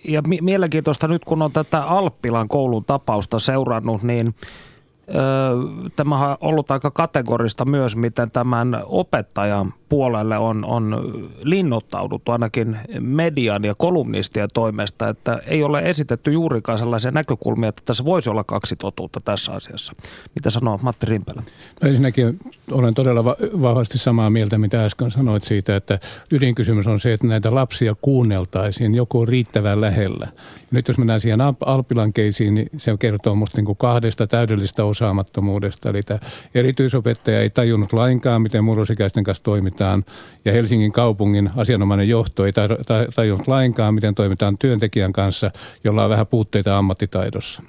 ja mielenkiintoista nyt kun on tätä Alppilan koulun tapausta seurannut, niin – tämä on ollut aika kategorista myös, miten tämän opettajan puolelle on, on linnoittauduttu ainakin median ja kolumnistien toimesta, että ei ole esitetty juurikaan sellaisia näkökulmia, että tässä voisi olla kaksi totuutta tässä asiassa. Mitä sanoo Matti Rimpelä? Ensinnäkin olen todella vahvasti samaa mieltä, mitä äsken sanoit siitä, että ydinkysymys on se, että näitä lapsia kuunneltaisiin joku riittävän lähellä. Nyt jos mennään siihen Alpilan keisiin, niin se kertoo minusta niin kahdesta täydellistä osaamattomuudesta. Eli tämä erityisopettaja ei tajunnut lainkaan, miten murrosikäisten kanssa toimitaan. Ja Helsingin kaupungin asianomainen johto ei tajunnut lainkaan, miten toimitaan työntekijän kanssa, jolla on vähän puutteita ammattitaidossa.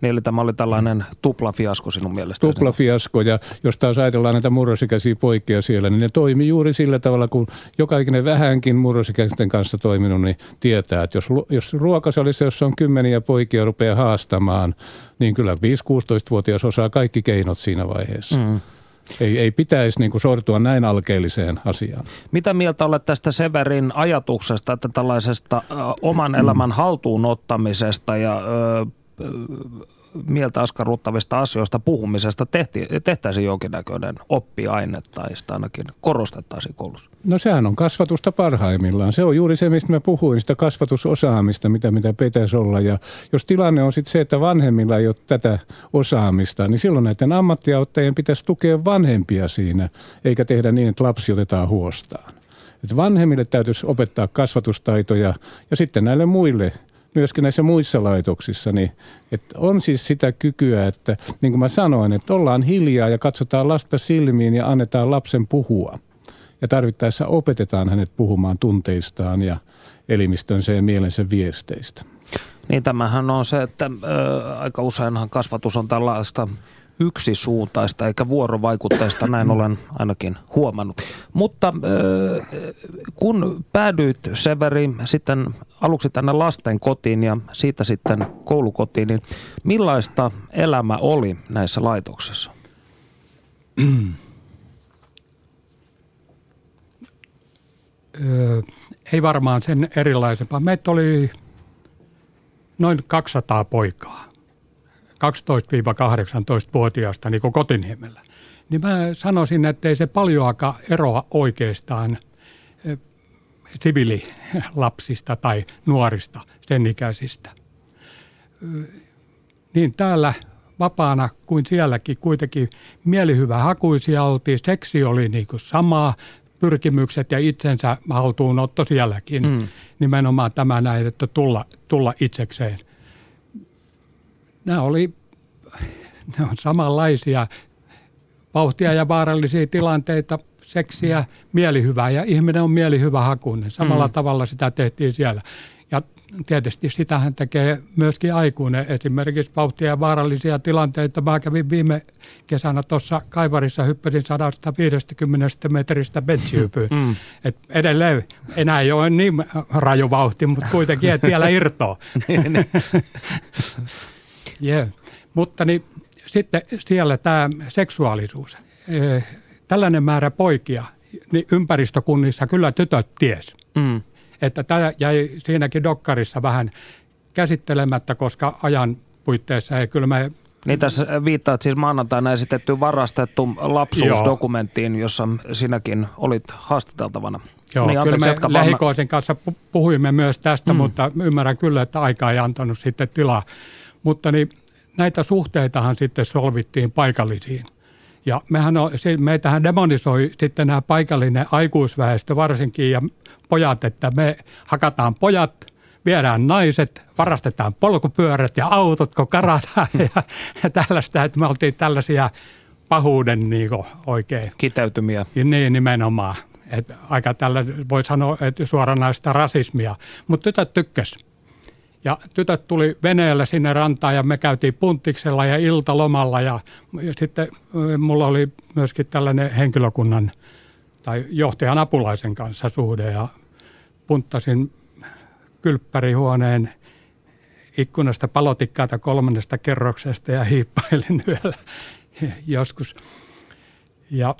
Niin, eli tämä oli tällainen tuplafiasko sinun mielestä. Tuplafiasko, ja jos taas ajatellaan näitä murrosikäisiä poikia siellä, niin ne toimii juuri sillä tavalla, kun jokainen vähänkin murrosikäisten kanssa toiminut, niin tietää, että jos, jos ruokasalissa, jossa on kymmeniä poikia, rupeaa haastamaan, niin kyllä 5-16-vuotias osaa kaikki keinot siinä vaiheessa. Mm. Ei, ei pitäisi niin kuin sortua näin alkeelliseen asiaan. Mitä mieltä olet tästä Severin ajatuksesta, että tällaisesta ö, oman elämän haltuunottamisesta ja ö, mieltä askarruttavista asioista puhumisesta tehti, tehtäisiin jonkinnäköinen oppiaine tai sitä ainakin korostettaisiin koulussa? No sehän on kasvatusta parhaimmillaan. Se on juuri se, mistä mä puhuin, sitä kasvatusosaamista, mitä, mitä pitäisi olla. Ja jos tilanne on sitten se, että vanhemmilla ei ole tätä osaamista, niin silloin näiden ammattiauttajien pitäisi tukea vanhempia siinä, eikä tehdä niin, että lapsi otetaan huostaan. Että vanhemmille täytyisi opettaa kasvatustaitoja ja sitten näille muille myöskin näissä muissa laitoksissa, niin että on siis sitä kykyä, että niin kuin mä sanoin, että ollaan hiljaa ja katsotaan lasta silmiin ja annetaan lapsen puhua. Ja tarvittaessa opetetaan hänet puhumaan tunteistaan ja elimistönsä ja mielensä viesteistä. Niin tämähän on se, että ö, aika useinhan kasvatus on tällaista yksisuuntaista eikä vuorovaikutteista, näin olen ainakin huomannut. Mutta kun päädyit Severi sitten aluksi tänne lasten kotiin ja siitä sitten koulukotiin, niin millaista elämä oli näissä laitoksissa? ei varmaan sen erilaisempaa. Meitä oli noin 200 poikaa. 12-18-vuotiaasta niin Kotiniemellä, niin mä sanoisin, että ei se paljoakaan eroa oikeastaan sivililapsista tai nuorista, sen ikäisistä. Niin täällä vapaana kuin sielläkin kuitenkin mielihyvä hakuisia oltiin. Seksi oli niin kuin samaa, pyrkimykset ja itsensä haltuunotto sielläkin. Mm. Nimenomaan tämä näin, että tulla, tulla itsekseen – nämä oli ne on samanlaisia vauhtia ja vaarallisia tilanteita, seksiä, mielihyvää ja ihminen on mielihyvä hakuinen. Samalla mm. tavalla sitä tehtiin siellä. Ja tietysti sitähän tekee myöskin aikuinen. Esimerkiksi vauhtia ja vaarallisia tilanteita. Mä kävin viime kesänä tuossa Kaivarissa, hyppäsin 150 metristä bentsihypyyn. Mm. Et edelleen enää ei ole niin raju vauhti, mutta kuitenkin et vielä irtoa. *laughs* Niin, niin. *laughs* Yeah. Mutta niin, sitten siellä tämä seksuaalisuus. Tällainen määrä poikia, niin ympäristökunnissa kyllä tytöt ties. Mm. Että tämä jäi siinäkin dokkarissa vähän käsittelemättä, koska ajan puitteissa ei kyllä me niin tässä viittaat siis maanantaina esitetty varastettu lapsuusdokumenttiin, jossa sinäkin olit haastateltavana. Joo, niin, kyllä me lähikoisen kanssa puhuimme myös tästä, mm. mutta ymmärrän kyllä, että aika ei antanut sitten tilaa. Mutta niin, näitä suhteitahan sitten solvittiin paikallisiin. Ja mehän on, meitähän demonisoi sitten nämä paikallinen aikuisväestö varsinkin ja pojat, että me hakataan pojat, viedään naiset, varastetaan polkupyörät ja autot, kun karataan *laughs* ja, ja tällaista, että me oltiin tällaisia pahuuden niin oikein. Kiteytymiä. Ja niin nimenomaan. Että aika tällä voi sanoa, että suoranaista rasismia, mutta tytöt tykkäsivät. Ja tytöt tuli veneellä sinne rantaan ja me käytiin punttiksella ja iltalomalla ja, ja sitten mulla oli myöskin tällainen henkilökunnan tai johtajan apulaisen kanssa suhde ja punttasin kylppärihuoneen ikkunasta palotikkaata kolmannesta kerroksesta ja hiippailin *laughs* yöllä joskus. Ja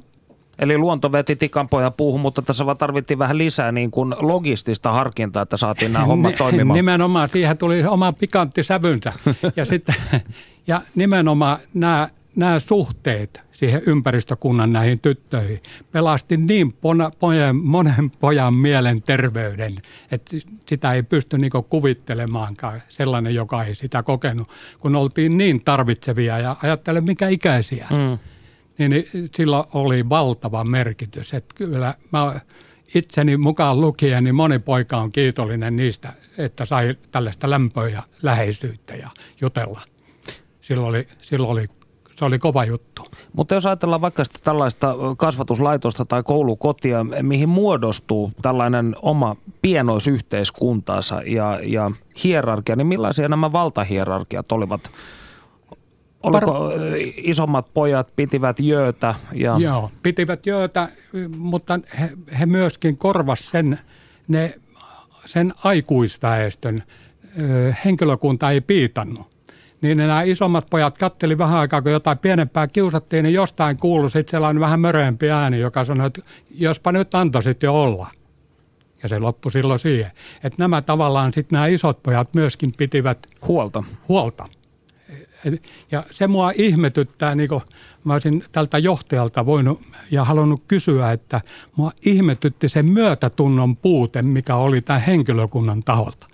Eli luonto veti tikanpoja puuhun, mutta tässä vaan tarvittiin vähän lisää niin kuin logistista harkintaa, että saatiin nämä hommat toimimaan. Nimenomaan, siihen tuli oma pikantti sävynsä. ja, *laughs* sitten, ja nimenomaan nämä, nämä suhteet siihen ympäristökunnan näihin tyttöihin pelasti niin pona, pojen, monen pojan mielen terveyden, että sitä ei pysty niin kuvittelemaankaan sellainen, joka ei sitä kokenut, kun oltiin niin tarvitsevia ja ajattele mikä ikäisiä. Mm niin, sillä oli valtava merkitys. Että kyllä mä itseni mukaan lukien, niin moni poika on kiitollinen niistä, että sai tällaista lämpöä ja läheisyyttä ja jutella. Silloin oli, silloin oli se oli kova juttu. Mutta jos ajatellaan vaikka sitä tällaista kasvatuslaitosta tai koulukotia, mihin muodostuu tällainen oma pienoisyhteiskuntaansa ja, ja hierarkia, niin millaisia nämä valtahierarkiat olivat Oliko Par... isommat pojat pitivät jöötä? Ja... Joo, pitivät jöötä, mutta he, he myöskin korvas sen, ne, sen aikuisväestön. Henkilökunta ei piitannut. Niin nämä isommat pojat katteli vähän aikaa, kun jotain pienempää kiusattiin, niin jostain kuului sitten sellainen vähän mörömpi ääni, joka sanoi, että jospa nyt antaisit jo olla. Ja se loppui silloin siihen. Että nämä tavallaan sitten nämä isot pojat myöskin pitivät huolta. huolta ja se mua ihmetyttää, niin kuin mä olisin tältä johtajalta voinut ja halunnut kysyä, että mua ihmetytti se myötätunnon puute, mikä oli tämän henkilökunnan taholta.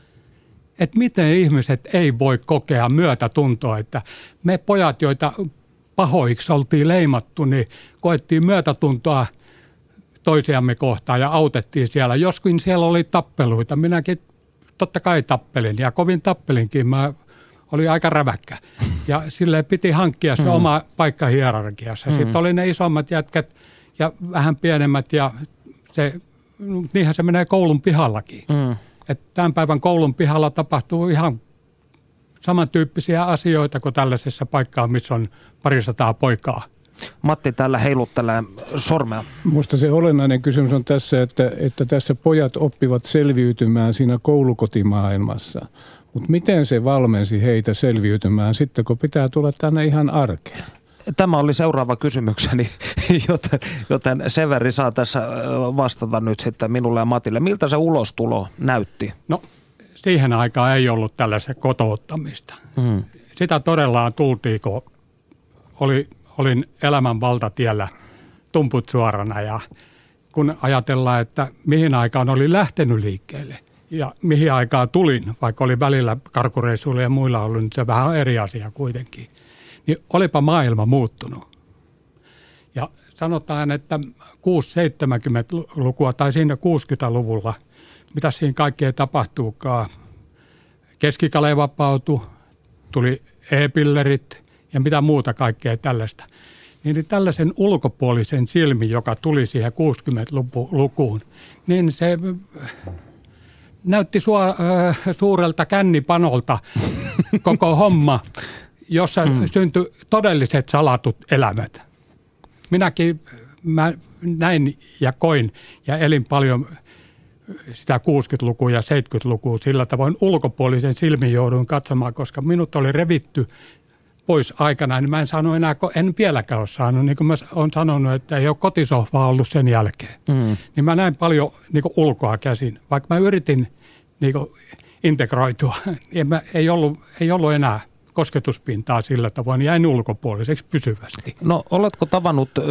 Että miten ihmiset ei voi kokea myötätuntoa, että me pojat, joita pahoiksi oltiin leimattu, niin koettiin myötätuntoa toisiamme kohtaan ja autettiin siellä. Joskin siellä oli tappeluita. Minäkin totta kai tappelin ja kovin tappelinkin. Mä oli aika räväkkä. Ja sille piti hankkia se mm. oma paikka hierarkiassa. Mm. Sitten oli ne isommat jätkät ja vähän pienemmät ja se, niinhän se menee koulun pihallakin. Mm. Et tämän päivän koulun pihalla tapahtuu ihan samantyyppisiä asioita kuin tällaisessa paikkaa, missä on parisataa poikaa. Matti täällä heiluttelee sormea. Minusta se olennainen kysymys on tässä, että, että tässä pojat oppivat selviytymään siinä koulukotimaailmassa. Mutta miten se valmensi heitä selviytymään sitten, kun pitää tulla tänne ihan arkeen? Tämä oli seuraava kysymykseni, *laughs* joten, joten Severi saa tässä vastata nyt sitten minulle ja Matille. Miltä se ulostulo näytti? No siihen aikaan ei ollut tällaista kotouttamista. Hmm. Sitä todella tultiin, kun oli, olin elämän valtatiellä tumput suorana ja kun ajatellaan, että mihin aikaan oli lähtenyt liikkeelle – ja mihin aikaan tulin, vaikka oli välillä karkureissuilla ja muilla ollut, niin se vähän eri asia kuitenkin. Niin olipa maailma muuttunut. Ja sanotaan, että 6-70-lukua tai siinä 60-luvulla, mitä siinä kaikkea tapahtuukaan, keskikale vapautui, tuli e-pillerit ja mitä muuta kaikkea tällaista. Niin tällaisen ulkopuolisen silmi, joka tuli siihen 60-lukuun, niin se näytti sua, äh, suurelta kännipanolta *laughs* koko homma, jossa mm. syntyi todelliset salatut elämät. Minäkin mä näin ja koin ja elin paljon sitä 60-lukua ja 70-lukua sillä tavoin ulkopuolisen silmin jouduin katsomaan, koska minut oli revitty pois aikana, niin mä en saanut enää, en vieläkään ole saanut, niin kuin mä olen sanonut, että ei ole kotisohvaa ollut sen jälkeen. Mm. Niin mä näin paljon niin kuin ulkoa käsin. Vaikka mä yritin niin kuin integroitua, *laughs* niin mä, ei, ollut, ei ollut enää kosketuspintaa sillä tavoin, jäin ulkopuoliseksi pysyvästi. No oletko tavannut ö,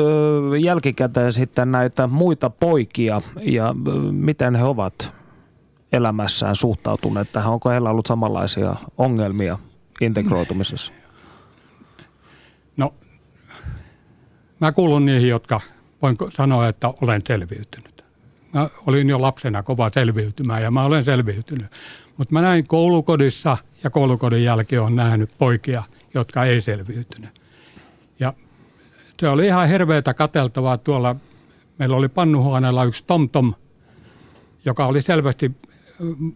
jälkikäteen sitten näitä muita poikia ja ö, miten he ovat elämässään suhtautuneet tähän? Onko heillä ollut samanlaisia ongelmia integroitumisessa? No, mä kuulun niihin, jotka voin sanoa, että olen selviytynyt. Mä olin jo lapsena kova selviytymään ja mä olen selviytynyt. Mutta mä näin koulukodissa ja koulukodin jälkeen on nähnyt poikia, jotka ei selviytynyt. Ja se oli ihan hirveätä kateltavaa tuolla. Meillä oli pannuhuoneella yksi TomTom, joka oli selvästi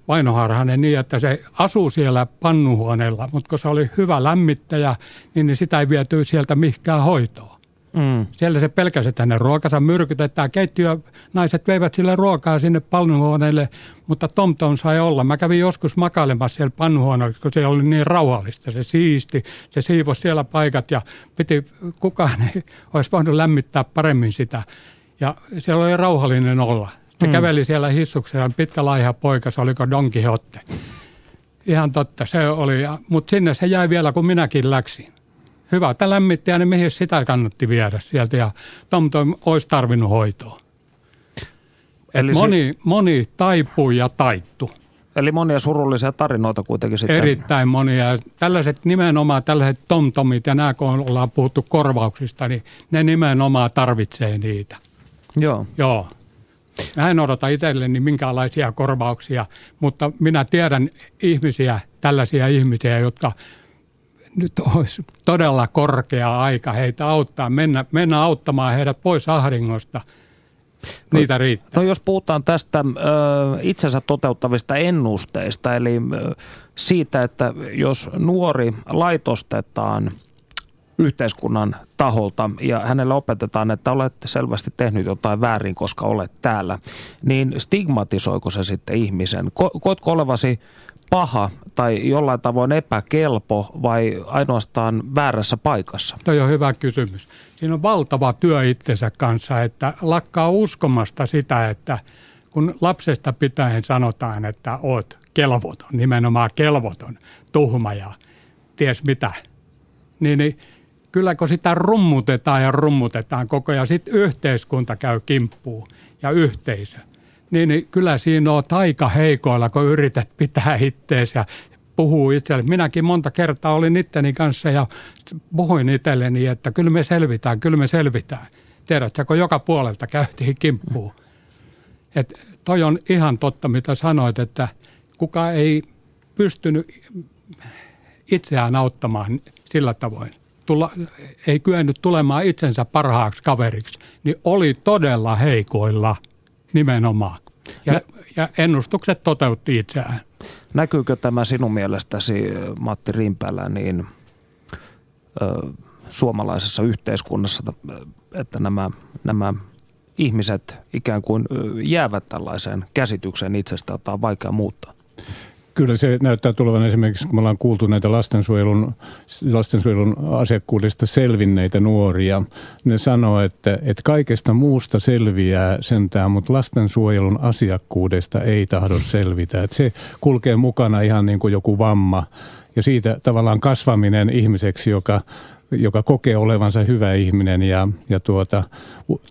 vainoharhainen niin, että se asuu siellä pannuhuoneella, mutta kun se oli hyvä lämmittäjä, niin sitä ei viety sieltä mihinkään hoitoon. Mm. Siellä se pelkäsi, että hänen ruokansa myrkytetään. Keittiö, naiset veivät sille ruokaa sinne pannuhuoneelle, mutta Tom Tom sai olla. Mä kävin joskus makailemassa siellä pannuhuoneella, kun se oli niin rauhallista. Se siisti, se siivosi siellä paikat ja piti, kukaan ei olisi voinut lämmittää paremmin sitä. Ja siellä oli rauhallinen olla. Se mm. käveli siellä hissuksella, pitkä laiha poika, se oliko Don Quixote. Ihan totta, se oli. Mutta sinne se jäi vielä, kun minäkin läksin. Hyvä, että lämmitti ja niin mihin sitä kannatti viedä sieltä ja Tom Tom olisi tarvinnut hoitoa. Eli moni, se... moni taipui ja taittu. Eli monia surullisia tarinoita kuitenkin sitten. Erittäin monia. Tällaiset nimenomaan, tällaiset tomtomit ja nämä kun ollaan puhuttu korvauksista, niin ne nimenomaan tarvitsee niitä. Joo. Joo. Mä en odota itselleni minkälaisia korvauksia, mutta minä tiedän ihmisiä, tällaisia ihmisiä, jotka nyt olisi todella korkea aika heitä auttaa, mennä, mennä auttamaan heidät pois ahdingosta. Niitä no, riittää. No jos puhutaan tästä ö, itsensä toteuttavista ennusteista, eli ö, siitä, että jos nuori laitostetaan yhteiskunnan taholta ja hänelle opetetaan, että olet selvästi tehnyt jotain väärin, koska olet täällä, niin stigmatisoiko se sitten ihmisen? Ko- koetko olevasi paha tai jollain tavoin epäkelpo vai ainoastaan väärässä paikassa? Toi on hyvä kysymys. Siinä on valtava työ itsensä kanssa, että lakkaa uskomasta sitä, että kun lapsesta pitäen sanotaan, että oot kelvoton, nimenomaan kelvoton, tuhma ja ties mitä, niin, niin kyllä kun sitä rummutetaan ja rummutetaan koko ajan, sitten yhteiskunta käy kimppuun ja yhteisö, niin, niin kyllä siinä on aika heikoilla, kun yrität pitää ittees ja puhuu itselle. Minäkin monta kertaa olin itteni kanssa ja puhuin itselleni, että kyllä me selvitään, kyllä me selvitään. Tiedätkö, kun joka puolelta käytiin kimppuun. Et toi on ihan totta, mitä sanoit, että kuka ei pystynyt itseään auttamaan sillä tavoin. Tulla, ei kyennyt tulemaan itsensä parhaaksi kaveriksi, niin oli todella heikoilla nimenomaan. Ja, ja ennustukset toteutti itseään. Näkyykö tämä sinun mielestäsi, Matti Rimpälä, niin ö, suomalaisessa yhteiskunnassa, että nämä, nämä ihmiset ikään kuin jäävät tällaiseen käsitykseen itsestä, jota on vaikea muuttaa? Kyllä se näyttää tulevan esimerkiksi, kun me ollaan kuultu näitä lastensuojelun, lastensuojelun asiakkuudesta selvinneitä nuoria. Ne sanoo, että, että kaikesta muusta selviää sentään, mutta lastensuojelun asiakkuudesta ei tahdo selvitä. Että se kulkee mukana ihan niin kuin joku vamma ja siitä tavallaan kasvaminen ihmiseksi, joka joka kokee olevansa hyvä ihminen ja, ja tuota,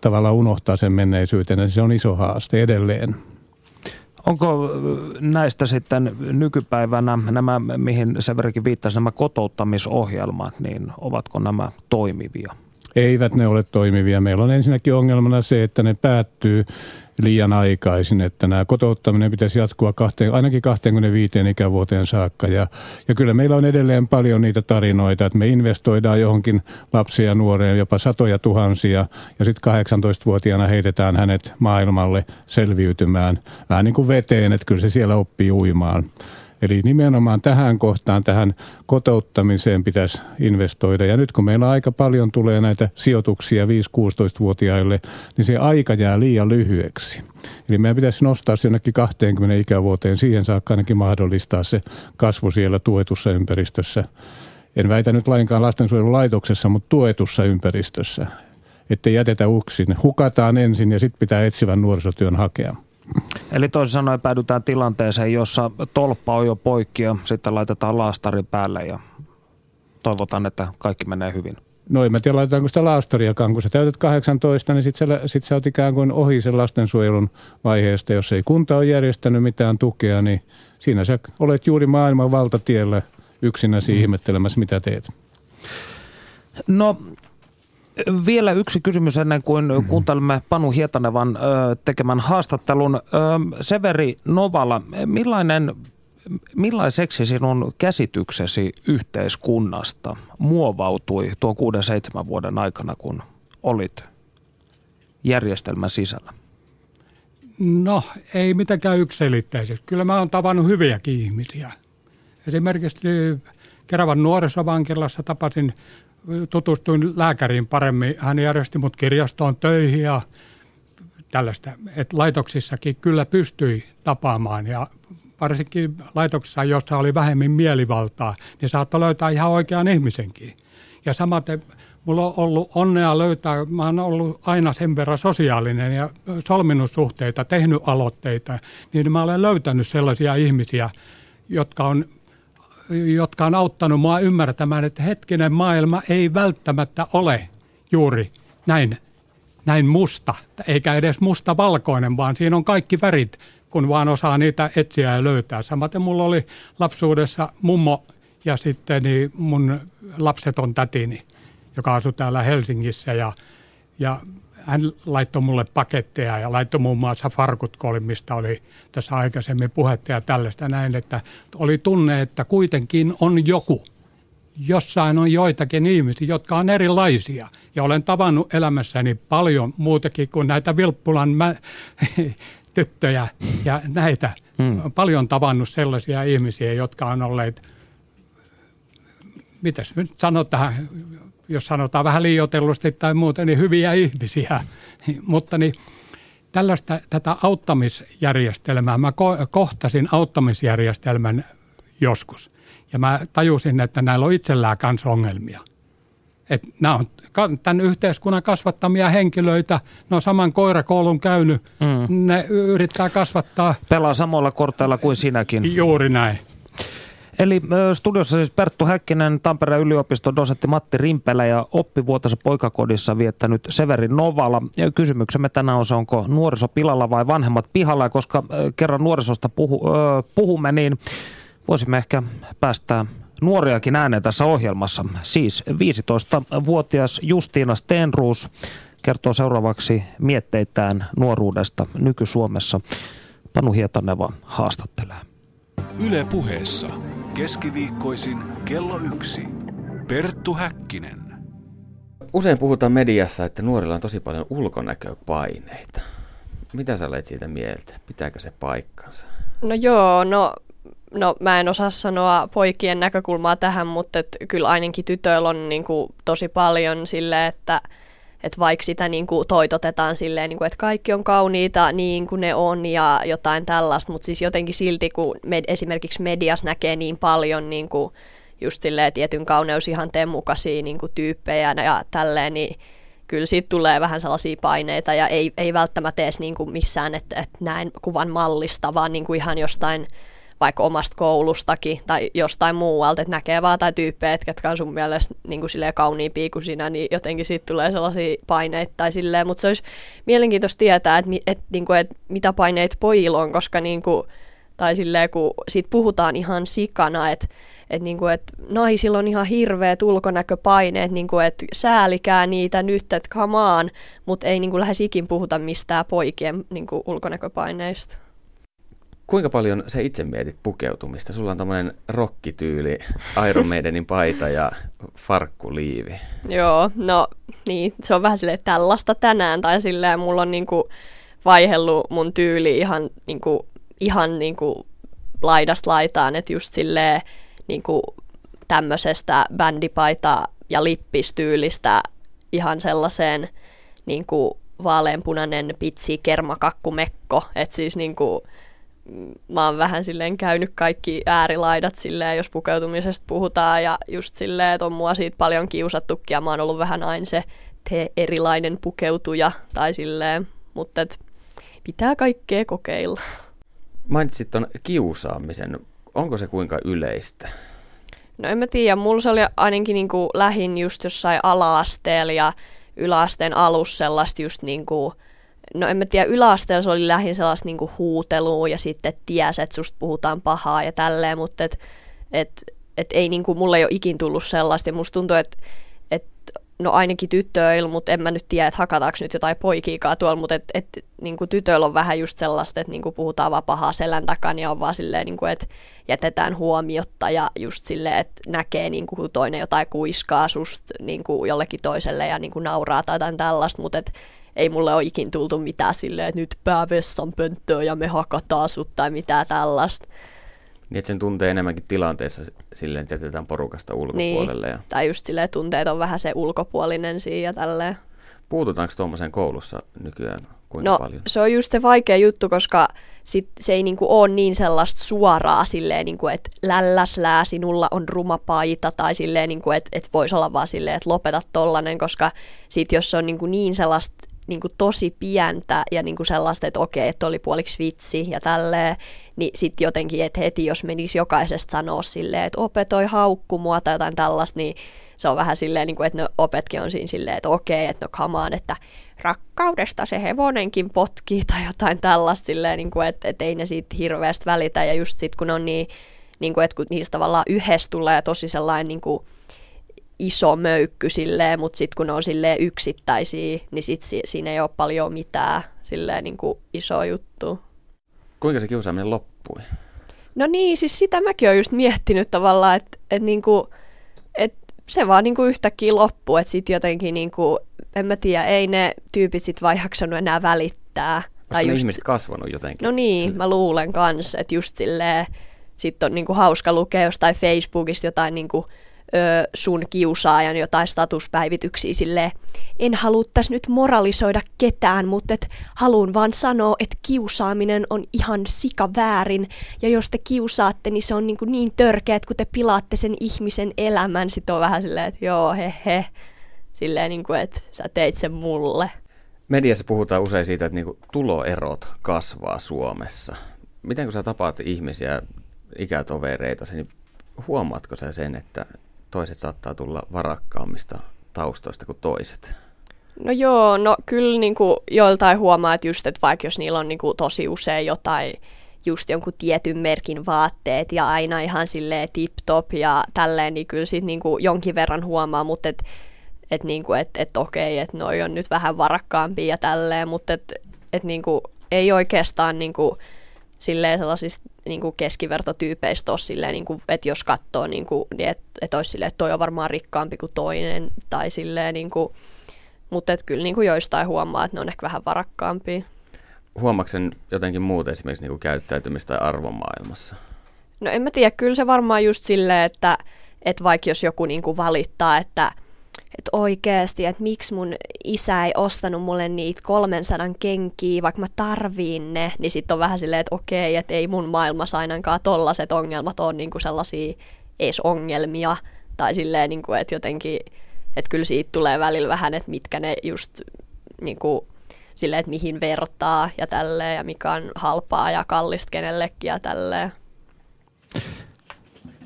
tavallaan unohtaa sen menneisyyteen, niin se on iso haaste edelleen. Onko näistä sitten nykypäivänä nämä, mihin Severikin viittasi, nämä kotouttamisohjelmat, niin ovatko nämä toimivia? Eivät ne ole toimivia. Meillä on ensinnäkin ongelmana se, että ne päättyy liian aikaisin, että nämä kotouttaminen pitäisi jatkua kahteen, ainakin 25 ikävuoteen saakka. Ja, ja kyllä meillä on edelleen paljon niitä tarinoita, että me investoidaan johonkin lapsia ja nuoreen jopa satoja tuhansia ja sitten 18-vuotiaana heitetään hänet maailmalle selviytymään vähän niin kuin veteen, että kyllä se siellä oppii uimaan. Eli nimenomaan tähän kohtaan, tähän kotouttamiseen pitäisi investoida. Ja nyt kun meillä aika paljon tulee näitä sijoituksia 5-16-vuotiaille, niin se aika jää liian lyhyeksi. Eli meidän pitäisi nostaa se jonnekin 20 ikävuoteen. Siihen saakka ainakin mahdollistaa se kasvu siellä tuetussa ympäristössä. En väitä nyt lainkaan lastensuojelulaitoksessa, mutta tuetussa ympäristössä. Että jätetä uksin. Hukataan ensin ja sitten pitää etsivän nuorisotyön hakea. Eli toisin sanoen päädytään tilanteeseen, jossa tolppa on jo poikki ja sitten laitetaan laastari päälle ja toivotaan, että kaikki menee hyvin. No en mä tiedä, laitetaanko sitä laastariakaan. Kun sä täytät 18, niin sitten sä, sit sä oot ikään kuin ohi sen lastensuojelun vaiheesta. Jos ei kunta ole järjestänyt mitään tukea, niin siinä sä olet juuri maailman valtatiellä yksinäsi mm. ihmettelemässä, mitä teet. No vielä yksi kysymys ennen kuin mm-hmm. kuuntelemme Panu Hietanevan tekemän haastattelun. Severi Novala, millainen, millaiseksi sinun käsityksesi yhteiskunnasta muovautui tuon 6-7 vuoden aikana, kun olit järjestelmän sisällä? No, ei mitenkään yksilitteisesti. Kyllä mä oon tavannut hyviäkin ihmisiä. Esimerkiksi Keravan nuorisovankilassa tapasin tutustuin lääkäriin paremmin. Hän järjesti mut kirjastoon töihin ja tällaista. että laitoksissakin kyllä pystyi tapaamaan ja varsinkin laitoksissa, jossa oli vähemmän mielivaltaa, niin saattoi löytää ihan oikean ihmisenkin. Ja samaten mulla on ollut onnea löytää, mä oon ollut aina sen verran sosiaalinen ja solminut suhteita, tehnyt aloitteita, niin mä olen löytänyt sellaisia ihmisiä, jotka on jotka on auttanut mua ymmärtämään, että hetkinen maailma ei välttämättä ole juuri näin, näin musta, eikä edes musta-valkoinen, vaan siinä on kaikki värit, kun vaan osaa niitä etsiä ja löytää. Samaten mulla oli lapsuudessa mummo ja sitten niin mun lapseton tätini, joka asui täällä Helsingissä ja, ja hän laittoi mulle paketteja ja laittoi muun muassa farkut mistä oli tässä aikaisemmin puhetta ja tällaista näin, että oli tunne, että kuitenkin on joku. Jossain on joitakin ihmisiä, jotka on erilaisia. Ja olen tavannut elämässäni paljon muutakin kuin näitä Vilppulan mä- *laughs* tyttöjä ja näitä. Hmm. Paljon tavannut sellaisia ihmisiä, jotka on olleet, mitäs nyt sanotaan, jos sanotaan vähän liioitellusti tai muuten, niin hyviä ihmisiä. *laughs* Mutta niin, tällaista tätä auttamisjärjestelmää, mä ko- kohtasin auttamisjärjestelmän joskus. Ja mä tajusin, että näillä on itsellään kanssa ongelmia. Että nämä on tämän yhteiskunnan kasvattamia henkilöitä, ne on saman koirakoulun käynyt, mm. ne yrittää kasvattaa. Pelaa samoilla korteilla kuin sinäkin. Juuri näin. Eli studiossa siis Perttu Häkkinen, Tampereen yliopiston dosentti Matti Rimpelä ja oppivuotensa poikakodissa viettänyt Severin Novala. Ja kysymyksemme tänään on se, onko nuoriso pilalla vai vanhemmat pihalla. Ja koska kerran nuorisosta puhu, puhumme, niin voisimme ehkä päästää nuoriakin ääneen tässä ohjelmassa. Siis 15-vuotias Justiina Stenruus kertoo seuraavaksi mietteitään nuoruudesta nyky-Suomessa. Panu Hietaneva haastattelee. Yle puheessa keskiviikkoisin kello yksi. Perttu Häkkinen. Usein puhutaan mediassa, että nuorilla on tosi paljon ulkonäköpaineita. Mitä sä olet siitä mieltä? Pitääkö se paikkansa? No joo, no no mä en osaa sanoa poikien näkökulmaa tähän, mutta et kyllä ainakin tytöillä on niin kuin, tosi paljon sille, että et vaikka sitä niin kuin, toitotetaan silleen, niin kuin, että kaikki on kauniita niin kuin ne on ja jotain tällaista, mutta siis jotenkin silti, kun med, esimerkiksi medias näkee niin paljon niin kuin, just silleen tietyn kauneusihanteen mukaisia niin kuin, tyyppejä ja tälleen, niin kyllä siitä tulee vähän sellaisia paineita ja ei, ei välttämättä edes niin kuin missään, että, että näin kuvan mallista, vaan niin kuin ihan jostain vaikka omasta koulustakin tai jostain muualta, että näkee vaan tai tyyppejä, jotka on sun mielestä niin kuin silleen kauniimpia kuin sinä, niin jotenkin siitä tulee sellaisia paineita tai silleen, mutta se olisi mielenkiintoista tietää, että, että, niin kuin, että mitä paineita pojilla on, koska niin kuin, tai silleen, kun siitä puhutaan ihan sikana, että että niinku, et naisilla on ihan hirveät ulkonäköpaineet, niinku, että säälikää niitä nyt, että on, mutta ei niinku, lähes ikin puhuta mistään poikien niinku, ulkonäköpaineista. Kuinka paljon sä itse mietit pukeutumista? Sulla on tämmöinen rokkityyli, Iron Maidenin paita ja farkkuliivi. Joo, no niin, se on vähän silleen tällaista tänään, tai silleen mulla on niinku vaihellut mun tyyli ihan, niinku, ihan niinku laidasta laitaan, että just silleen niinku tämmöisestä bändipaita ja lippistyylistä ihan sellaiseen niinku vaaleanpunainen pitsi kermakakkumekko, että siis niinku mä oon vähän silleen käynyt kaikki äärilaidat silleen, jos pukeutumisesta puhutaan ja just silleen, että on mua siitä paljon kiusattukin ja mä oon ollut vähän aina se te erilainen pukeutuja tai silleen, mutta et pitää kaikkea kokeilla. Mainitsit ton kiusaamisen. Onko se kuinka yleistä? No en mä tiedä, mulla se oli ainakin niinku lähin just jossain ala-asteella ja yläasteen alussa sellaista just niinku, no en mä tiedä, yläasteella se oli lähin sellaista niinku huutelua ja sitten tiesi, että susta puhutaan pahaa ja tälleen, mutta et, et, et ei niinku, mulle ei ole ikin tullut sellaista. Musta tuntuu, että et, no ainakin tyttöillä, mutta en mä nyt tiedä, että hakataanko nyt jotain poikiikaa tuolla, mutta et, et, niinku tytöillä on vähän just sellaista, että niinku puhutaan vaan pahaa selän takana ja on vaan silleen, niinku, että jätetään huomiotta ja just silleen, että näkee niinku, toinen jotain kuiskaa susta niinku, jollekin toiselle ja niinku, nauraa tai jotain tällaista, mutta ei mulle ole ikin tultu mitään silleen, että nyt pää vessan pönttöön ja me hakataan sut tai mitään tällaista. Niin, että sen tuntee enemmänkin tilanteessa silleen, että jätetään porukasta ulkopuolelle. Niin. Ja... Tai just silleen, tunteet on vähän se ulkopuolinen siinä ja tälleen. Puututaanko tuommoiseen koulussa nykyään kuinka no, paljon? se on just se vaikea juttu, koska sit se ei niinku ole niin sellaista suoraa silleen, niinku, että lälläslää, sinulla on ruma paita tai silleen, niinku, että et voisi olla vaan silleen, että lopeta tollanen, koska sit jos se on niinku niin sellaista niin kuin tosi pientä ja niin kuin sellaista, että okei, että oli puoliksi vitsi ja tälleen, niin sitten jotenkin, että heti jos menisi jokaisesta sanoa silleen, että opetoi haukku mua tai jotain tällaista, niin se on vähän silleen, niin kuin, että ne opetkin on siinä silleen, että okei, että no on, että rakkaudesta se hevonenkin potkii tai jotain tällaista silleen, niin kuin, että, että ei ne siitä hirveästi välitä. Ja just sitten kun on niin, niin kuin, että kun niistä tavallaan yhdessä tulee tosi sellainen niin kuin, iso möykky silleen, mutta sitten kun ne on silleen yksittäisiä, niin sit si- siinä ei ole paljon mitään silleen niin kuin iso juttu. Kuinka se kiusaaminen loppui? No niin, siis sitä mäkin olen just miettinyt tavallaan, että et niinku, et se vaan niinku yhtäkkiä loppuu, että sitten jotenkin niinku, en mä tiedä, ei ne tyypit sit vaan jaksanut enää välittää. Onko tai just, ihmiset kasvanut jotenkin? No niin, mä luulen kanssa, että just silleen, sitten on niinku hauska lukea jostain Facebookista jotain niinku ö, sun kiusaajan jotain statuspäivityksiä silleen, en halua tässä nyt moralisoida ketään, mutta et haluan vaan sanoa, että kiusaaminen on ihan sika väärin, ja jos te kiusaatte, niin se on niin, niin törkeä, että kun te pilaatte sen ihmisen elämän, sit on vähän silleen, että joo, he he, silleen niin kuin, että sä teit sen mulle. Mediassa puhutaan usein siitä, että niin tuloerot kasvaa Suomessa. Miten kun sä tapaat ihmisiä, ikätovereita, niin huomaatko sä sen, että toiset saattaa tulla varakkaammista taustoista kuin toiset? No joo, no kyllä niin kuin joiltain huomaa, että just, että vaikka jos niillä on niin kuin tosi usein jotain just jonkun tietyn merkin vaatteet ja aina ihan silleen tip-top ja tälleen, niin kyllä siitä niin kuin jonkin verran huomaa, mutta et, et niin kuin, et, et okei, että noi on nyt vähän varakkaampia ja tälleen, mutta et, et niin kuin, ei oikeastaan niin kuin, silleen sellaisista niin kuin keskivertotyypeistä ole silleen, niin kuin, että jos katsoo, niin, kuin, niin että, että olisi silleen, että toi on varmaan rikkaampi kuin toinen, tai silleen, niin kuin, mutta että kyllä niin kuin joistain huomaa, että ne on ehkä vähän varakkaampia. Huomaatko jotenkin muuta esimerkiksi niin kuin käyttäytymistä tai arvomaailmassa? No en mä tiedä, kyllä se varmaan just silleen, että, että vaikka jos joku niin kuin valittaa, että – että oikeasti, että miksi mun isä ei ostanut mulle niitä 300 kenkiä, vaikka mä tarviin ne, niin sitten on vähän silleen, että okei, että ei mun maailmassa ainakaan tollaset ongelmat ole niinku sellaisia edes ongelmia, tai silleen, niinku, että jotenkin, että kyllä siitä tulee välillä vähän, että mitkä ne just niinku, silleen, että mihin vertaa ja tälleen, ja mikä on halpaa ja kallista kenellekin ja tälleen.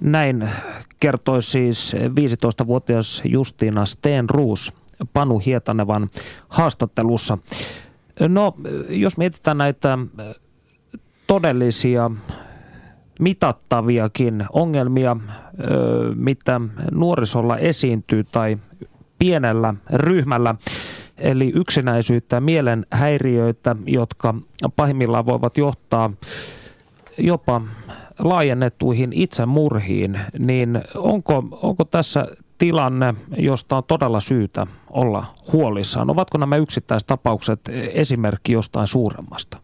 Näin kertoi siis 15-vuotias Justiina Steenruus Panu Hietanevan haastattelussa. No, jos mietitään näitä todellisia mitattaviakin ongelmia, mitä nuorisolla esiintyy tai pienellä ryhmällä, eli yksinäisyyttä mielenhäiriöitä, jotka pahimmillaan voivat johtaa jopa laajennettuihin itsemurhiin, niin onko, onko tässä tilanne, josta on todella syytä olla huolissaan? Ovatko nämä yksittäistapaukset esimerkki jostain suuremmasta?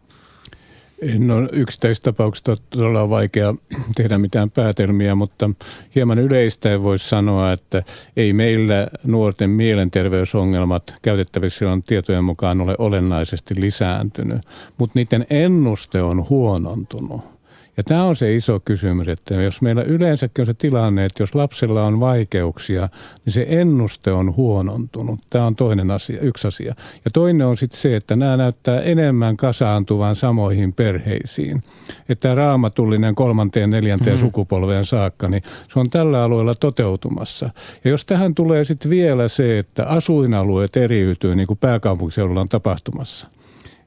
No yksittäistapauksista on todella vaikea tehdä mitään päätelmiä, mutta hieman yleistä voisi sanoa, että ei meillä nuorten mielenterveysongelmat käytettävissä on tietojen mukaan ole olennaisesti lisääntynyt, mutta niiden ennuste on huonontunut. Ja tämä on se iso kysymys, että jos meillä yleensäkin on se tilanne, että jos lapsella on vaikeuksia, niin se ennuste on huonontunut. Tämä on toinen asia, yksi asia. Ja toinen on sitten se, että nämä näyttää enemmän kasaantuvan samoihin perheisiin. Että raamatullinen kolmanteen, neljänteen mm-hmm. sukupolveen saakka, niin se on tällä alueella toteutumassa. Ja jos tähän tulee sitten vielä se, että asuinalueet eriytyy, niin kuin pääkaupunkiseudulla on tapahtumassa,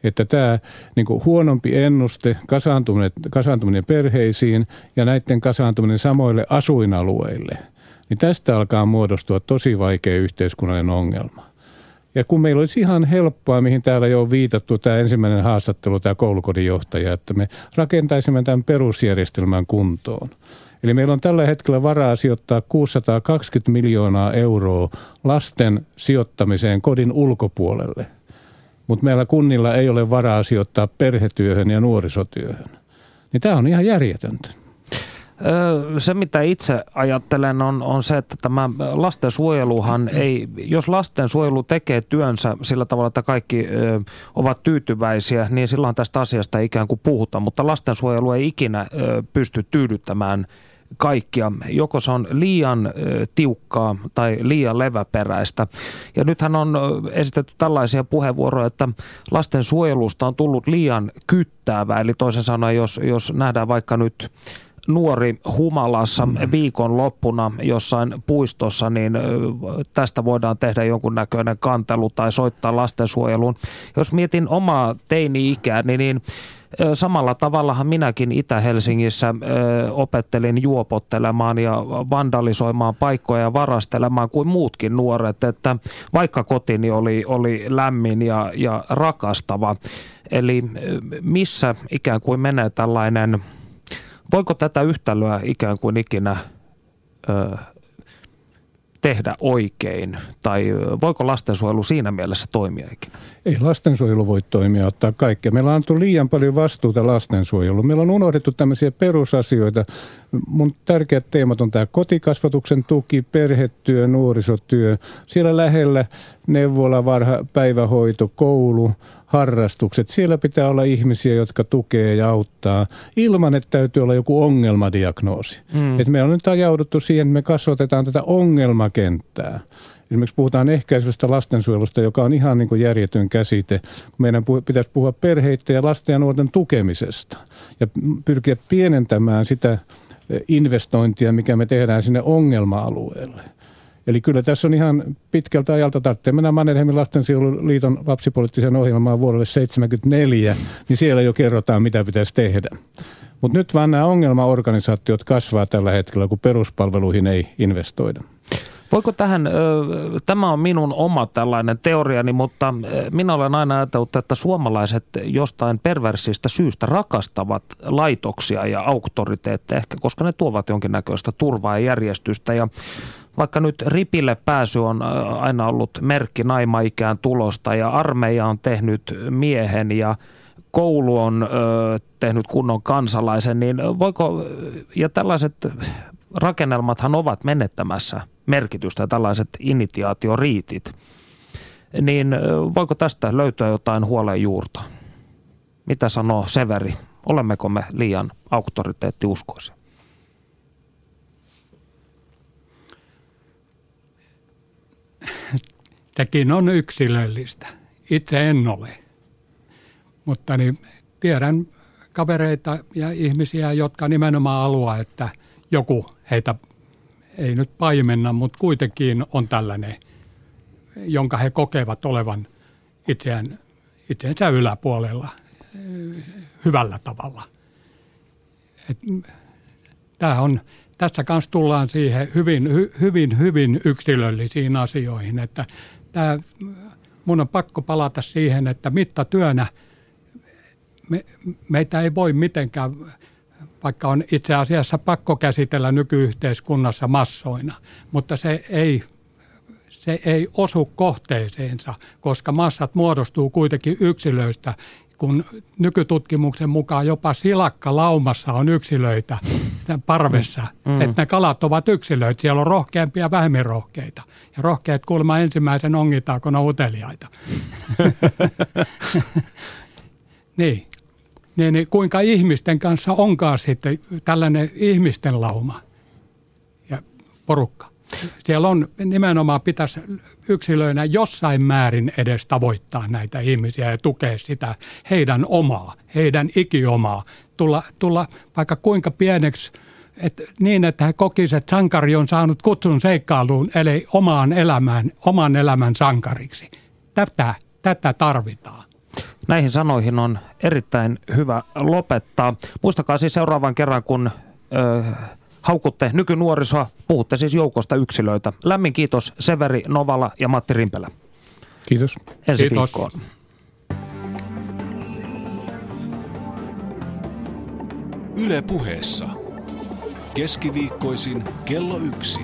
että tämä niin kuin huonompi ennuste, kasaantuminen, kasaantuminen perheisiin ja näiden kasaantuminen samoille asuinalueille, niin tästä alkaa muodostua tosi vaikea yhteiskunnallinen ongelma. Ja kun meillä olisi ihan helppoa, mihin täällä jo on viitattu, tämä ensimmäinen haastattelu, tämä koulukodin johtaja, että me rakentaisimme tämän perusjärjestelmän kuntoon. Eli meillä on tällä hetkellä varaa sijoittaa 620 miljoonaa euroa lasten sijoittamiseen kodin ulkopuolelle – mutta meillä kunnilla ei ole varaa sijoittaa perhetyöhön ja nuorisotyöhön. Niin tämä on ihan järjetöntä. Se, mitä itse ajattelen, on, on se, että tämä lastensuojeluhan ei, jos lastensuojelu tekee työnsä sillä tavalla, että kaikki ö, ovat tyytyväisiä, niin silloin tästä asiasta ei ikään kuin puhuta, mutta lastensuojelu ei ikinä ö, pysty tyydyttämään kaikkia. Joko se on liian tiukkaa tai liian leväperäistä. Ja nythän on esitetty tällaisia puheenvuoroja, että lasten suojelusta on tullut liian kyttäävä. Eli toisin sanoen, jos, jos nähdään vaikka nyt nuori humalassa mm. viikon loppuna jossain puistossa, niin tästä voidaan tehdä jonkunnäköinen kantelu tai soittaa lastensuojeluun. Jos mietin omaa teini-ikää, niin, niin Samalla tavallahan minäkin Itä-Helsingissä opettelin juopottelemaan ja vandalisoimaan paikkoja ja varastelemaan kuin muutkin nuoret, että vaikka kotini oli, oli lämmin ja, ja rakastava. Eli missä ikään kuin menee tällainen, voiko tätä yhtälöä ikään kuin ikinä tehdä oikein? Tai voiko lastensuojelu siinä mielessä toimia ikinä? Ei lastensuojelu voi toimia ottaa kaikkea. Meillä on annettu liian paljon vastuuta lastensuojeluun. Meillä on unohdettu tämmöisiä perusasioita. Mun tärkeät teemat on tämä kotikasvatuksen tuki, perhetyö, nuorisotyö. Siellä lähellä neuvola, varha, päivähoito, koulu, harrastukset. Siellä pitää olla ihmisiä, jotka tukee ja auttaa ilman, että täytyy olla joku ongelmadiagnoosi. Mm. Et me on nyt ajauduttu siihen, että me kasvatetaan tätä ongelmakenttää. Esimerkiksi puhutaan ehkäisevästä lastensuojelusta, joka on ihan niin kuin järjetön käsite. Meidän pitäisi puhua perheiden ja lasten ja nuorten tukemisesta ja pyrkiä pienentämään sitä investointia, mikä me tehdään sinne ongelma-alueelle. Eli kyllä tässä on ihan pitkältä ajalta tarvitsee mennä Mannerheimin lastensuojeluliiton lapsipoliittiseen ohjelmaan vuodelle 1974, niin siellä jo kerrotaan, mitä pitäisi tehdä. Mutta nyt vaan nämä ongelmaorganisaatiot kasvaa tällä hetkellä, kun peruspalveluihin ei investoida. Voiko tähän, tämä on minun oma tällainen teoriani, mutta minä olen aina ajatellut, että suomalaiset jostain perversistä syystä rakastavat laitoksia ja auktoriteetteja, ehkä koska ne tuovat jonkinnäköistä turvaa ja järjestystä. Ja vaikka nyt ripille pääsy on aina ollut merkki naimaikään tulosta ja armeija on tehnyt miehen ja koulu on ö, tehnyt kunnon kansalaisen, niin voiko, ja tällaiset rakennelmathan ovat menettämässä merkitystä, tällaiset initiaatioriitit, niin voiko tästä löytyä jotain huoleen juurta? Mitä sanoo Severi? Olemmeko me liian auktoriteettiuskoisia? Tekin on yksilöllistä. Itse en ole. Mutta niin tiedän kavereita ja ihmisiä, jotka nimenomaan haluaa, että joku heitä ei nyt paimenna, mutta kuitenkin on tällainen, jonka he kokevat olevan itseään, itseensä yläpuolella hyvällä tavalla. Et, tämä on, tässä kanssa tullaan siihen hyvin, hy, hyvin, hyvin yksilöllisiin asioihin, että tämä, mun on pakko palata siihen, että mittatyönä me, meitä ei voi mitenkään vaikka on itse asiassa pakko käsitellä nykyyhteiskunnassa massoina, mutta se ei, se ei osu kohteeseensa, koska massat muodostuu kuitenkin yksilöistä, kun nykytutkimuksen mukaan jopa silakka laumassa on yksilöitä parvessa, mm. mm. että ne kalat ovat yksilöitä. Siellä on rohkeampia ja vähemmän rohkeita. Ja rohkeat kuulemma ensimmäisen ongitaan, kun on uteliaita. *laughs* niin niin, niin kuinka ihmisten kanssa onkaan sitten tällainen ihmisten lauma ja porukka. Siellä on nimenomaan pitäisi yksilöinä jossain määrin edes tavoittaa näitä ihmisiä ja tukea sitä heidän omaa, heidän ikiomaa. Tulla, tulla vaikka kuinka pieneksi, et niin että he kokisivat, että sankari on saanut kutsun seikkailuun, eli omaan elämään, oman elämän sankariksi. Tätä, tätä tarvitaan. Näihin sanoihin on erittäin hyvä lopettaa. Muistakaa siis seuraavan kerran, kun ö, haukutte nykynuorisoa, puhutte siis joukosta yksilöitä. Lämmin kiitos Severi Novala ja Matti Rimpelä. Kiitos. Ensi kiitos. viikkoon. Yle puheessa. Keskiviikkoisin kello yksi.